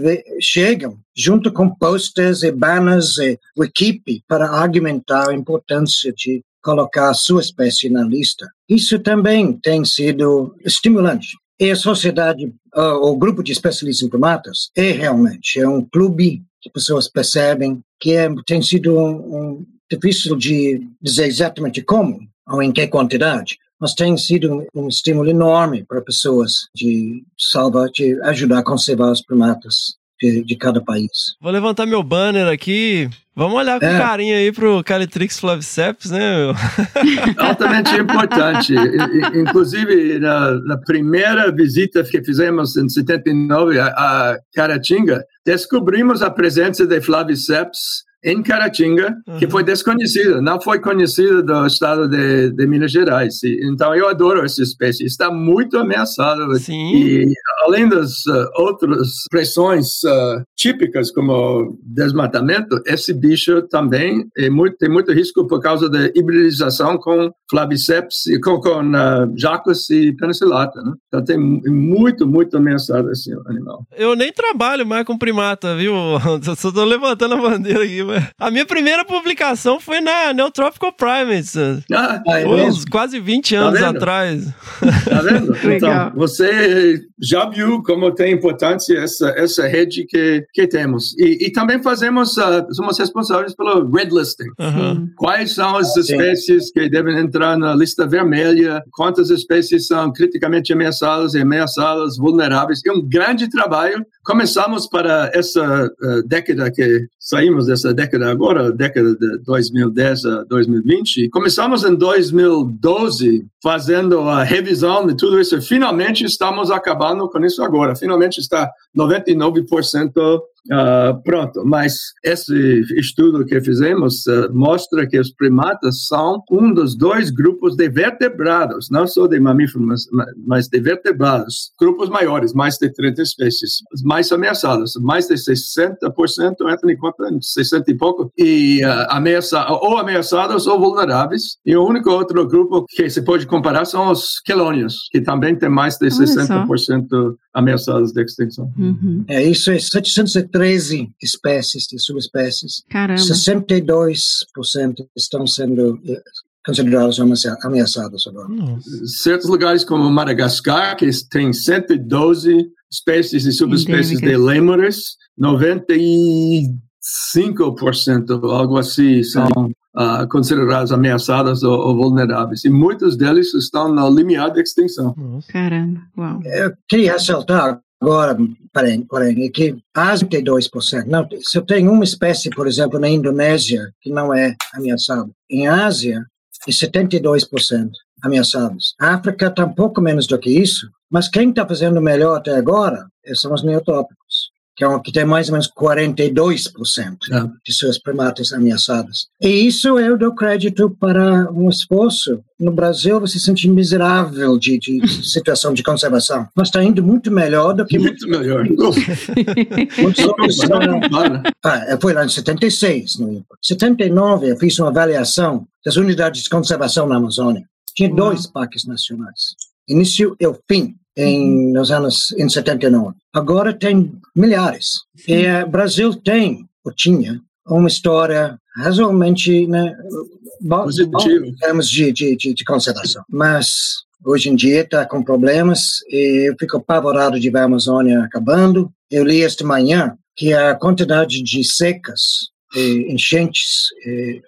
chegam junto com posters e banners e equipe para argumentar a importância de colocar a sua espécie na lista. Isso também tem sido estimulante. E a sociedade, o grupo de especialistas em primatas, é realmente é um clube que pessoas percebem que é, tem sido um, um difícil de dizer exatamente como ou em que quantidade, mas tem sido um, estímulo enorme para pessoas de salvar, de ajudar a conservar os primatas de, de, cada país. Vou levantar meu banner aqui. Vamos olhar com é. carinho aí pro Calitrix flaviceps, né? Altamente importante. Inclusive, na, na, primeira visita que fizemos em 79 a, a Caratinga, descobrimos a presença de flaviceps em Caratinga, uhum. que foi desconhecida, não foi conhecida do estado de, de Minas Gerais. Então, eu adoro essa espécie, está muito ameaçada. Sim. E, além das uh, outras pressões uh, típicas, como desmatamento, esse bicho também é muito, tem muito risco por causa da hibridização com Flaviceps, com, com uh, Jacos e Penicillata. Né? Então, tem muito, muito ameaçado esse animal. Eu nem trabalho mais com primata, viu? Só estou levantando a bandeira aqui. A minha primeira publicação foi na Neotropical Primates. Ah, é uns quase 20 tá anos tá atrás. Tá vendo? então, você já viu como tem importância essa, essa rede que, que temos. E, e também fazemos, uh, somos responsáveis pelo red listing. Uhum. Quais são as espécies que devem entrar na lista vermelha, quantas espécies são criticamente ameaçadas e ameaçadas, vulneráveis. É um grande trabalho. Começamos para essa uh, década que saímos dessa década agora, década de 2010 a 2020. Começamos em 2012 fazendo a revisão de tudo isso. Finalmente estamos acabando com isso agora. Finalmente está 99% Uh, pronto, mas esse estudo que fizemos uh, mostra que os primatas são um dos dois grupos de vertebrados, não só de mamíferos, mas, mas de vertebrados, grupos maiores, mais de 30 espécies, mais ameaçados, mais de 60%, Anthony conta 60 e pouco, e uh, ameaça, ou ameaçados ou vulneráveis. E o único outro grupo que se pode comparar são os quelônios, que também tem mais de 60% ameaçados de extinção. Uhum. É isso, é 770 113 espécies e subespécies. Caramba. 62% estão sendo eh, considerados ameaça- ameaçados agora. certos lugares como Madagascar, que tem 112 espécies e subespécies de Endêmicas. lêmures, 95%, algo assim, são ah, considerados ameaçados ou, ou vulneráveis. E muitos deles estão no limiar de extinção. Caramba. Uau. Eu queria ressaltar agora, porém, porém é que há 32%. Não, se eu tenho uma espécie, por exemplo, na Indonésia, que não é ameaçada, em Ásia, é 72% ameaçados. A África está um pouco menos do que isso, mas quem está fazendo melhor até agora são os neotrópicos, que, é um, que tem mais ou menos 42% É. de seus primatas ameaçados. E isso eu dou crédito para um esforço. No Brasil, você se sente miserável de, de situação de conservação, mas está indo muito melhor do que Muito melhor. muitos outros. Não compara. Ah, foi lá em 76. No INPA. 79, eu fiz uma avaliação das unidades de conservação na Amazônia. Tinha dois parques nacionais. Início e fim, em, nos anos em 79. Agora tem milhares. E o Brasil tem, ou tinha, uma história razoavelmente né, bo- Positiva. boa em termos de, de, de, de conservação. Mas hoje em dia está com problemas e eu fico apavorado de ver a Amazônia acabando. Eu li esta manhã que a quantidade de secas enchentes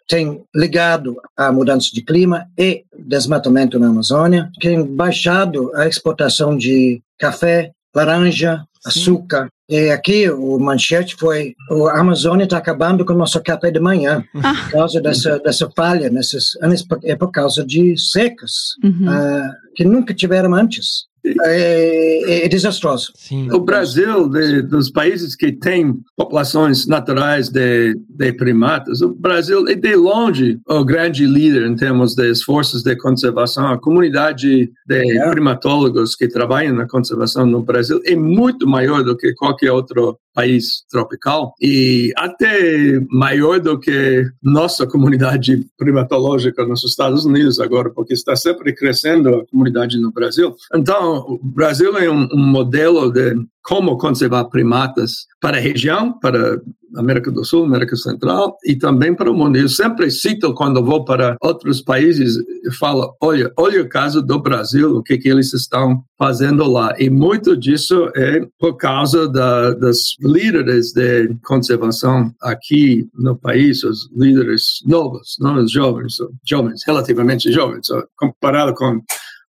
tem ligado à mudança de clima e desmatamento na Amazônia, tem baixado a exportação de café, laranja, açúcar. E aqui o manchete foi: a Amazônia está acabando com o nosso café de manhã por causa dessa, dessa falha nesses anos, é por causa de secas Uhum. ah, que nunca tiveram antes. É, é- é desastroso. Sim. O Brasil, de- dos países que têm populações naturais de, de primatas, o Brasil é de longe o grande líder em termos de esforços de conservação. A comunidade de É. primatólogos que trabalham na conservação no Brasil é muito maior do que qualquer outro país tropical e até maior do que nossa comunidade primatológica nos Estados Unidos agora, porque está sempre crescendo a comunidade no Brasil. Então, o Brasil é um, um modelo de como conservar primatas para a região, para América do Sul, América Central e também para o mundo. Eu sempre cito quando vou para outros países, eu falo, olha, olha o caso do Brasil, o que, que eles estão fazendo lá. E muito disso é por causa da, das líderes de conservação aqui no país, os líderes novos, não os jovens, jovens, relativamente jovens, comparado com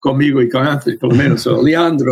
comigo e com Anthony, pelo menos, o Leandro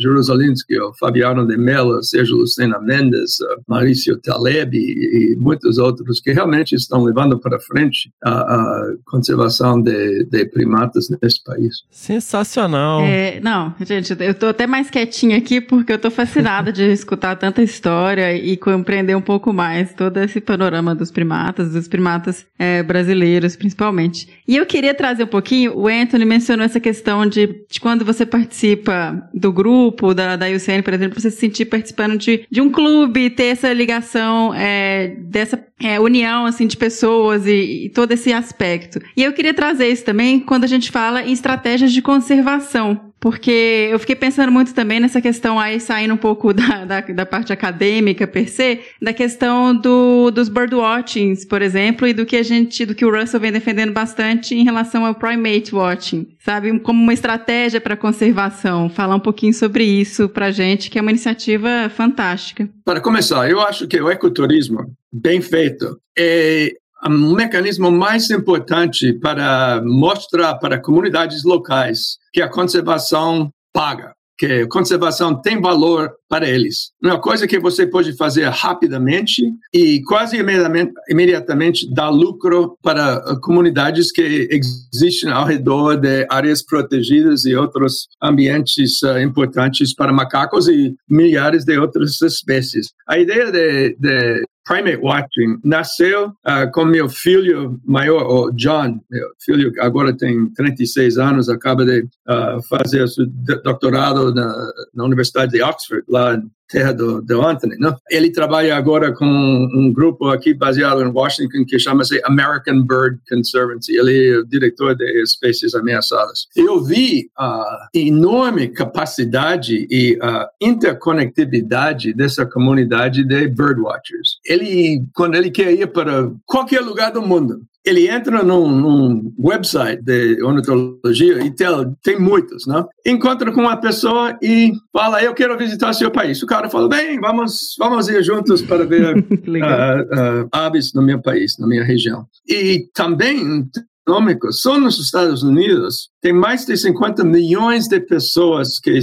Jerusalinski, o Fabiano de Mello, Sérgio Lucena Mendes, o Maurício Taleb e, e muitos outros que realmente estão levando para frente a, a conservação de, de primatas nesse país. Sensacional. É, não, gente, eu tô até mais quietinha aqui porque eu tô fascinada de escutar tanta história e compreender um pouco mais todo esse panorama dos primatas, dos primatas é, brasileiros, principalmente. E eu queria trazer um pouquinho, o Anthony mencionou essa questão de, de quando você participa do grupo, da, da IUCN, por exemplo, você se sentir participando de, de um clube, ter essa ligação, é, dessa é, união, assim, de pessoas e, e todo esse aspecto. E eu queria trazer isso também quando a gente fala em estratégias de conservação. Porque eu fiquei pensando muito também nessa questão aí, saindo um pouco da, da, da parte acadêmica per se, da questão do, dos birdwatchings, por exemplo, e do que a gente, do que o Russell vem defendendo bastante em relação ao primate watching, sabe? Como uma estratégia para conservação. Falar um pouquinho sobre isso pra gente, que é uma iniciativa fantástica. Para começar, eu acho que o ecoturismo, bem feito, é o mecanismo mais importante para mostrar para comunidades locais que a conservação paga, que a conservação tem valor para eles. Uma coisa que você pode fazer rapidamente e quase imediatamente, imediatamente dá lucro para uh, comunidades que existem ao redor de áreas protegidas e outros ambientes uh, importantes para macacos e milhares de outras espécies. A ideia de, de Primate Watching nasceu uh, com meu filho maior, o John, meu filho agora tem 36 anos, acaba de uh, fazer seu doutorado na, na Universidade de Oxford, lá terra do, do Anthony. Não? Ele trabalha agora com um grupo aqui baseado em Washington que chama-se American Bird Conservancy. Ele é o diretor de espécies ameaçadas. Eu vi a enorme capacidade e a interconectividade dessa comunidade de birdwatchers. Ele, quando ele quer ir para qualquer lugar do mundo, ele entra num, num, website de ornitologia e tem, tem muitos, né? Encontra com uma pessoa e fala, eu quero visitar seu país. O cara fala, bem, vamos, vamos ir juntos para ver uh, uh, aves no meu país, na minha região. E também só nos Estados Unidos tem mais de 50 milhões de pessoas que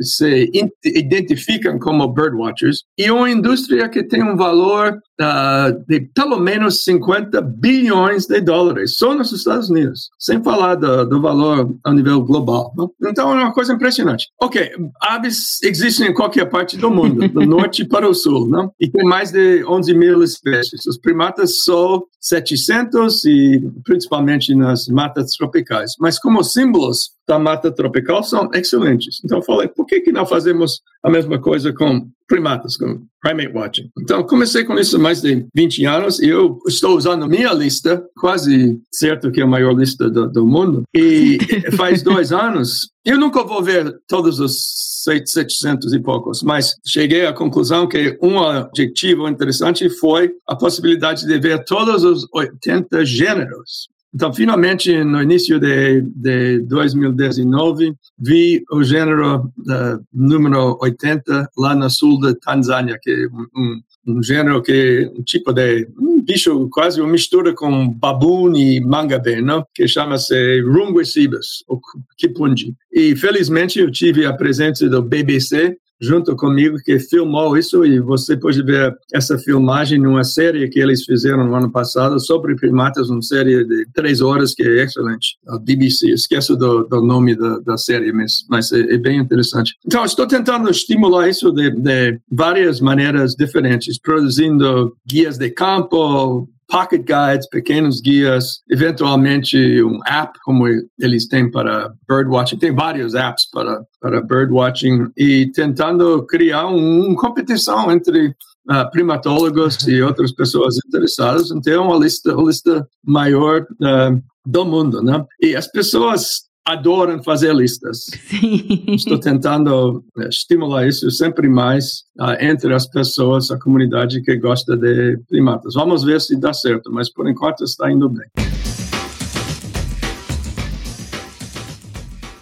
se identificam como birdwatchers e uma indústria que tem um valor uh, de pelo menos 50 bilhões de dólares só nos Estados Unidos, sem falar do, do valor a nível global. Não? Então é uma coisa impressionante. Ok, aves existem em qualquer parte do mundo, do norte para o sul, não? e tem mais de 11 mil espécies. Os primatas são 700 e principalmente nas matas tropicais. Mas como símbolos da mata tropical são excelentes. Então falei, por que que não fazemos a mesma coisa com primatas, com primate watching? Então comecei com isso há mais de 20 anos e eu estou usando minha lista, quase certo que é a maior lista do, do mundo, e faz dois anos eu nunca vou ver todos os 700 e poucos, mas cheguei à conclusão que um objetivo interessante foi a possibilidade de ver todos os 80 gêneros. Então, finalmente, no início de, de 2019, vi o gênero uh, número 80 lá no sul da Tanzânia, que é um, um gênero que um tipo de um bicho quase uma mistura com baboon e mangabe, não? que chama-se runguecibus, ou kipunji. E felizmente eu tive a presença do BBC junto comigo que filmou isso e você pode ver essa filmagem numa série que eles fizeram no ano passado sobre primatas, uma série de três horas que é excelente, a BBC, esqueço do, do nome da, da, série, mas, mas é, é, bem interessante. Então, estou tentando estimular isso de, de várias maneiras diferentes, produzindo guias de campo, pocket guides, pequenos guias, eventualmente um app como eles têm para birdwatching. Tem vários apps para, para birdwatching e tentando criar uma um competição entre uh, primatólogos e outras pessoas interessadas em ter uma lista, uma lista maior uh, do mundo, né? E as pessoas adoram fazer listas. Sim. Estou tentando eh, estimular isso sempre mais uh, entre as pessoas, a comunidade que gosta de primatas. Vamos ver se dá certo, mas por enquanto está indo bem.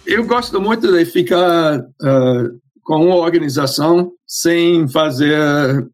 Eu gosto muito de ficar uh, com uma organização sem fazer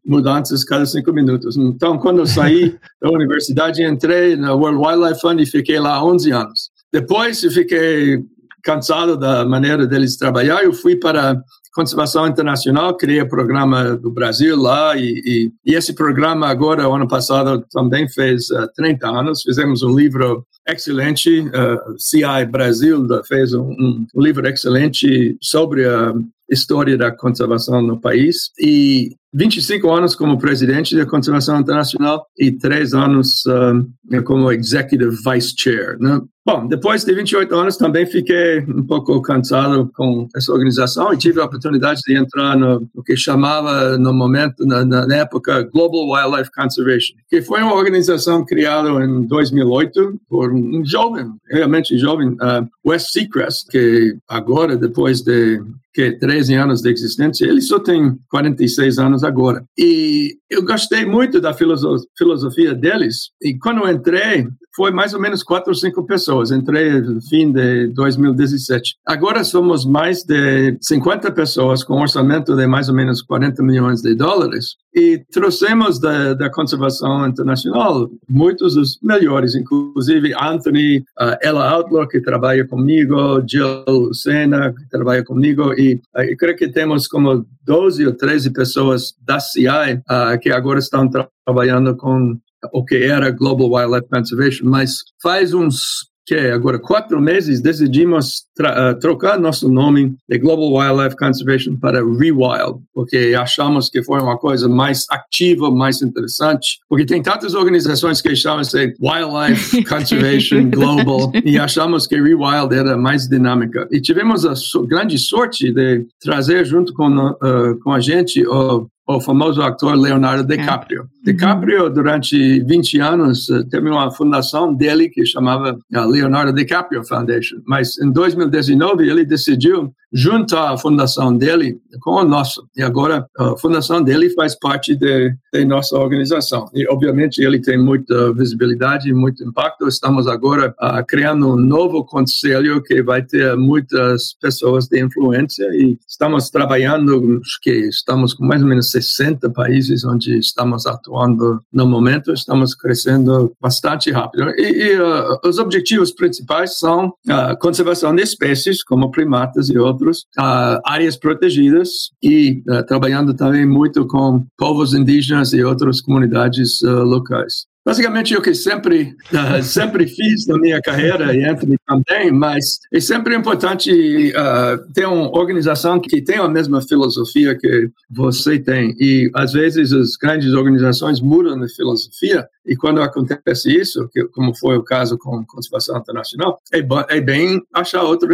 mudanças cada cinco minutos. Então, quando eu saí da universidade, entrei na World Wildlife Fund e fiquei lá 11 anos. Depois fiquei cansado da maneira deles trabalhar, eu fui para Conservação Internacional, criei o programa do Brasil lá e, e, e esse programa agora, ano passado, também fez uh, 30 anos. Fizemos um livro excelente, uh, CI Brasil fez um, um, livro excelente sobre a história da conservação no país e 25 anos como presidente da Conservação Internacional e três anos uh, como Executive Vice Chair. Né? Bom, depois de 28 anos também fiquei um pouco cansado com essa organização e tive a oportunidade de entrar no, no que chamava no momento, na, na, época, Global Wildlife Conservation, que foi uma organização criada em 2008 por um jovem, realmente jovem, uh, Wes Seacrest, que agora, depois de que 13 anos de existência, ele só tem 46 anos agora. E eu gostei muito da filosofia deles. E quando eu entrei, foi mais ou menos quatro ou cinco pessoas. Entrei no fim de 2017. Agora somos mais de 50 pessoas com orçamento de mais ou menos 40 milhões de dólares. E trouxemos da, da conservação internacional muitos dos melhores, inclusive Anthony, uh, Ella Outlook, que trabalha comigo, Jill Sena, que trabalha comigo, e uh, creio que temos como 12 ou 13 pessoas da CI uh, que agora estão tra trabalhando com o que era Global Wildlife Conservation, mas faz uns que agora quatro meses decidimos uh, trocar nosso nome de Global Wildlife Conservation para Rewild, porque achamos que foi uma coisa mais ativa, mais interessante, porque tem tantas organizações que chamam-se Wildlife Conservation Global e achamos que Rewild era mais dinâmica. E tivemos a grande sorte de trazer junto com, uh, com a gente o o famoso ator Leonardo DiCaprio. Uhum. DiCaprio, durante 20 anos, eh, teve uma fundação dele que chamava eh, Leonardo DiCaprio Foundation. Mas em 2019 ele decidiu juntar a fundação dele com a nossa. E agora a fundação dele faz parte de, de nossa organização. E obviamente ele tem muita visibilidade e muito impacto. Estamos agora uh, criando um novo conselho que vai ter muitas pessoas de influência e estamos trabalhando, acho que estamos com mais ou menos 60 países onde estamos atuando no momento. Estamos crescendo bastante rápido. E, e uh, os objetivos principais são a conservação de espécies, como primatas e outros, uh, áreas protegidas e uh, trabalhando também muito com povos indígenas e outras comunidades locais. Basicamente, o que sempre uh, sempre fiz na minha carreira, e Anthony também, mas é sempre importante uh, ter uma organização que tem a mesma filosofia que você tem. E, às vezes, as grandes organizações mudam de filosofia, e quando acontece isso, que, como foi o caso com a Conservação Internacional, é, é bem achar outra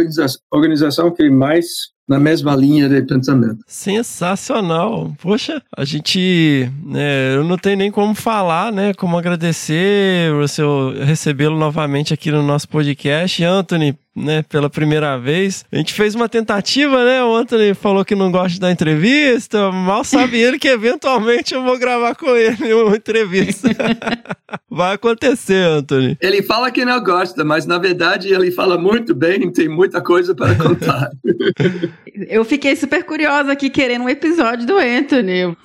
organização que mais na mesma linha de pensamento. Sensacional. Poxa, a gente, né, eu não tenho nem como falar, né, como agradecer você recebê-lo novamente aqui no nosso podcast. Anthony, né, pela primeira vez. A gente fez uma tentativa, né? O Anthony falou que não gosta da entrevista. Mal sabe ele que eventualmente eu vou gravar com ele uma entrevista. Vai acontecer, Anthony. Ele fala que não gosta, mas na verdade ele fala muito bem, tem muita coisa para contar. eu fiquei super curiosa aqui querendo um episódio do Anthony.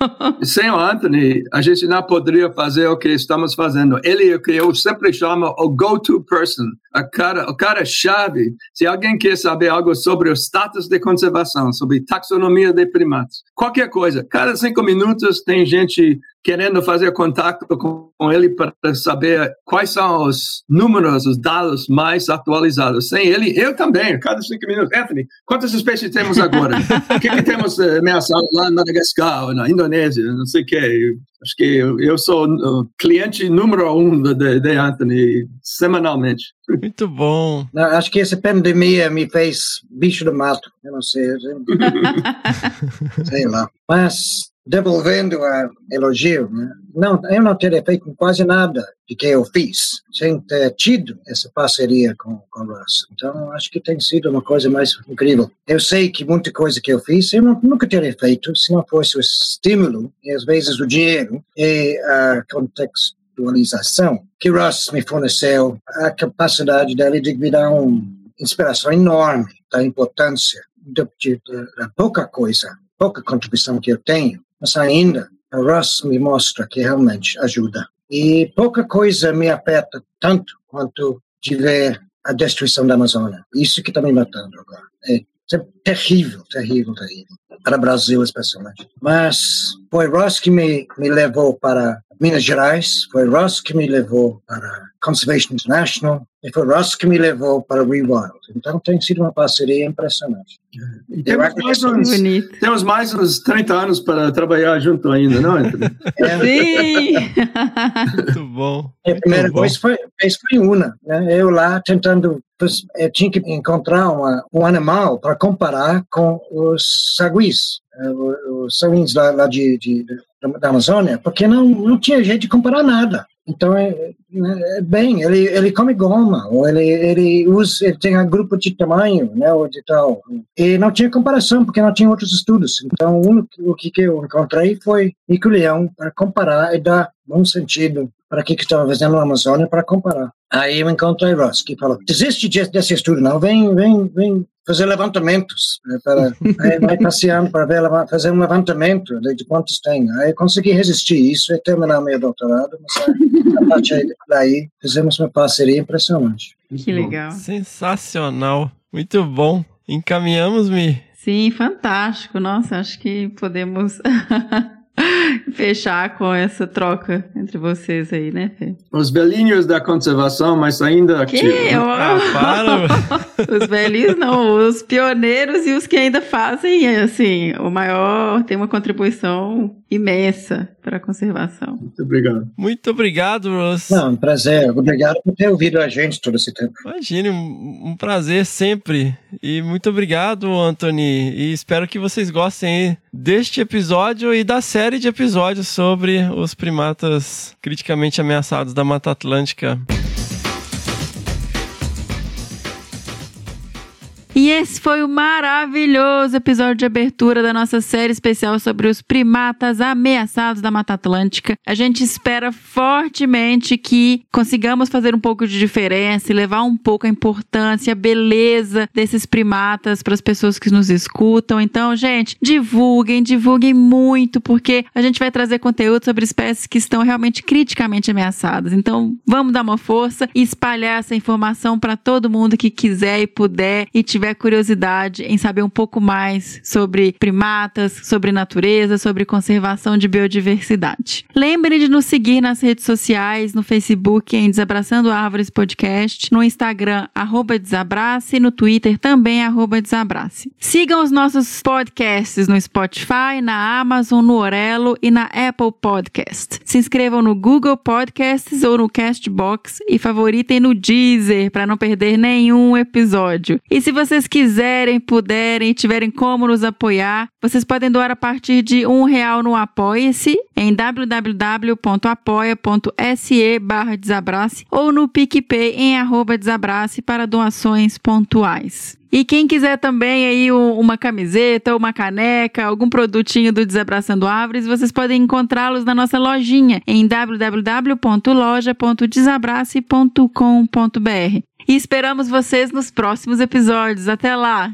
Sem o Anthony, a gente não poderia fazer o que estamos fazendo. Ele é o que eu sempre chamo o go-to person, a cara, o cara chave. Se alguém quer saber algo sobre o status de conservação, sobre taxonomia de primatas, qualquer coisa, cada cinco minutos tem gente querendo fazer contato com, com ele para saber quais são os números, os dados mais atualizados. Sem ele, eu também, cada cinco minutos. Anthony, quantas espécies temos agora? o que, que temos uh, ameaçado lá em Madagascar, na Indonésia, não sei o quê. Acho que eu sou o cliente número um de, de Anthony, semanalmente. Muito bom. Não, acho que essa pandemia me fez bicho do mato. Eu não sei. sei lá. Mas devolvendo a elogio, né? não, eu não teria feito quase nada de que eu fiz sem ter tido essa parceria com, com o Russ. Então, acho que tem sido uma coisa mais incrível. Eu sei que muita coisa que eu fiz eu não, nunca teria feito se não fosse o estímulo e às vezes o dinheiro e a contextualização que Russ me forneceu, a capacidade dele de me dar uma inspiração enorme da importância de, de pouca coisa pouca contribuição que eu tenho mas ainda a Russ me mostra que realmente ajuda. E pouca coisa me afeta tanto quanto de ver a destruição da Amazônia. Isso que está me matando agora. É terrível, terrível, terrível. Para o Brasil, especialmente. Mas foi Ross que me, me levou para Minas Gerais, foi Ross que me levou para Conservation International, e foi Ross que me levou para Rewild. Então tem sido uma parceria impressionante. E temos, mais uns, temos mais uns 30 anos para trabalhar junto ainda, não, Anthony? É. Sim! Muito bom. A primeira vez foi, vez foi uma, né? eu lá tentando, eu tinha que encontrar uma, um animal para comparar com os saguis, eh, os saguis lá, lá de, de, de, da Amazônia, porque não, não tinha jeito de comparar nada. Então, é, é, bem, ele, ele come goma, ou ele, ele usa, ele tem um grupo de tamanho, né, ou de tal. E não tinha comparação, porque não tinha outros estudos. Então, o que eu encontrei foi Nico Leão para comparar e dar bom sentido para que que estava fazendo na Amazônia para comparar. Aí eu encontrei Ross, que falou, desiste desse estudo, não, vem, vem, vem fazer levantamentos, né, para, aí vai passeando para ver, fazer um levantamento de, de quantos tem. Aí eu consegui resistir isso e terminar meu doutorado, mas a partir daí fizemos uma parceria impressionante. Que legal. Sensacional, muito bom. Encaminhamos-me. Sim, fantástico. Nossa, acho que podemos fechar com essa troca entre vocês aí, né, Fê? os velhinhos da conservação, mas ainda Que? ativos. Ah, para. Os velhos não, os pioneiros e os que ainda fazem, assim, o maior tem uma contribuição imensa para a conservação. Muito obrigado. Muito obrigado, Russ. Não, um prazer. Obrigado por ter ouvido a gente todo esse tempo. Imagine, um, um prazer sempre. E muito obrigado, Anthony. E espero que vocês gostem deste episódio e da série de episódios sobre os primatas criticamente ameaçados da Mata Atlântica. E esse foi o maravilhoso episódio de abertura da nossa série especial sobre os primatas ameaçados da Mata Atlântica. A gente espera fortemente que consigamos fazer um pouco de diferença e levar um pouco a importância, a beleza desses primatas para as pessoas que nos escutam. Então, gente, divulguem, divulguem muito, porque a gente vai trazer conteúdo sobre espécies que estão realmente criticamente ameaçadas. Então, vamos dar uma força e espalhar essa informação para todo mundo que quiser e puder e tiver curiosidade em saber um pouco mais sobre primatas, sobre natureza, sobre conservação de biodiversidade. Lembrem de nos seguir nas redes sociais, no Facebook em Desabraçando Árvores Podcast, no Instagram arroba Desabrace e no Twitter também arroba Desabrace. Sigam os nossos podcasts no Spotify, na Amazon, no Orelo e na Apple Podcast. Se inscrevam no Google Podcasts ou no Castbox e favoritem no Deezer para não perder nenhum episódio. E se vocês quiserem, puderem tiverem como nos apoiar, vocês podem doar a partir de um real no Apoia-se em www.apoia.se barra Desabrace ou no PicPay em arroba Desabrace para doações pontuais. E quem quiser também aí um- uma camiseta, uma caneca, algum produtinho do Desabraçando Árvores, vocês podem encontrá-los na nossa lojinha em www.loja.desabrace.com.br. E esperamos vocês nos próximos episódios. Até lá!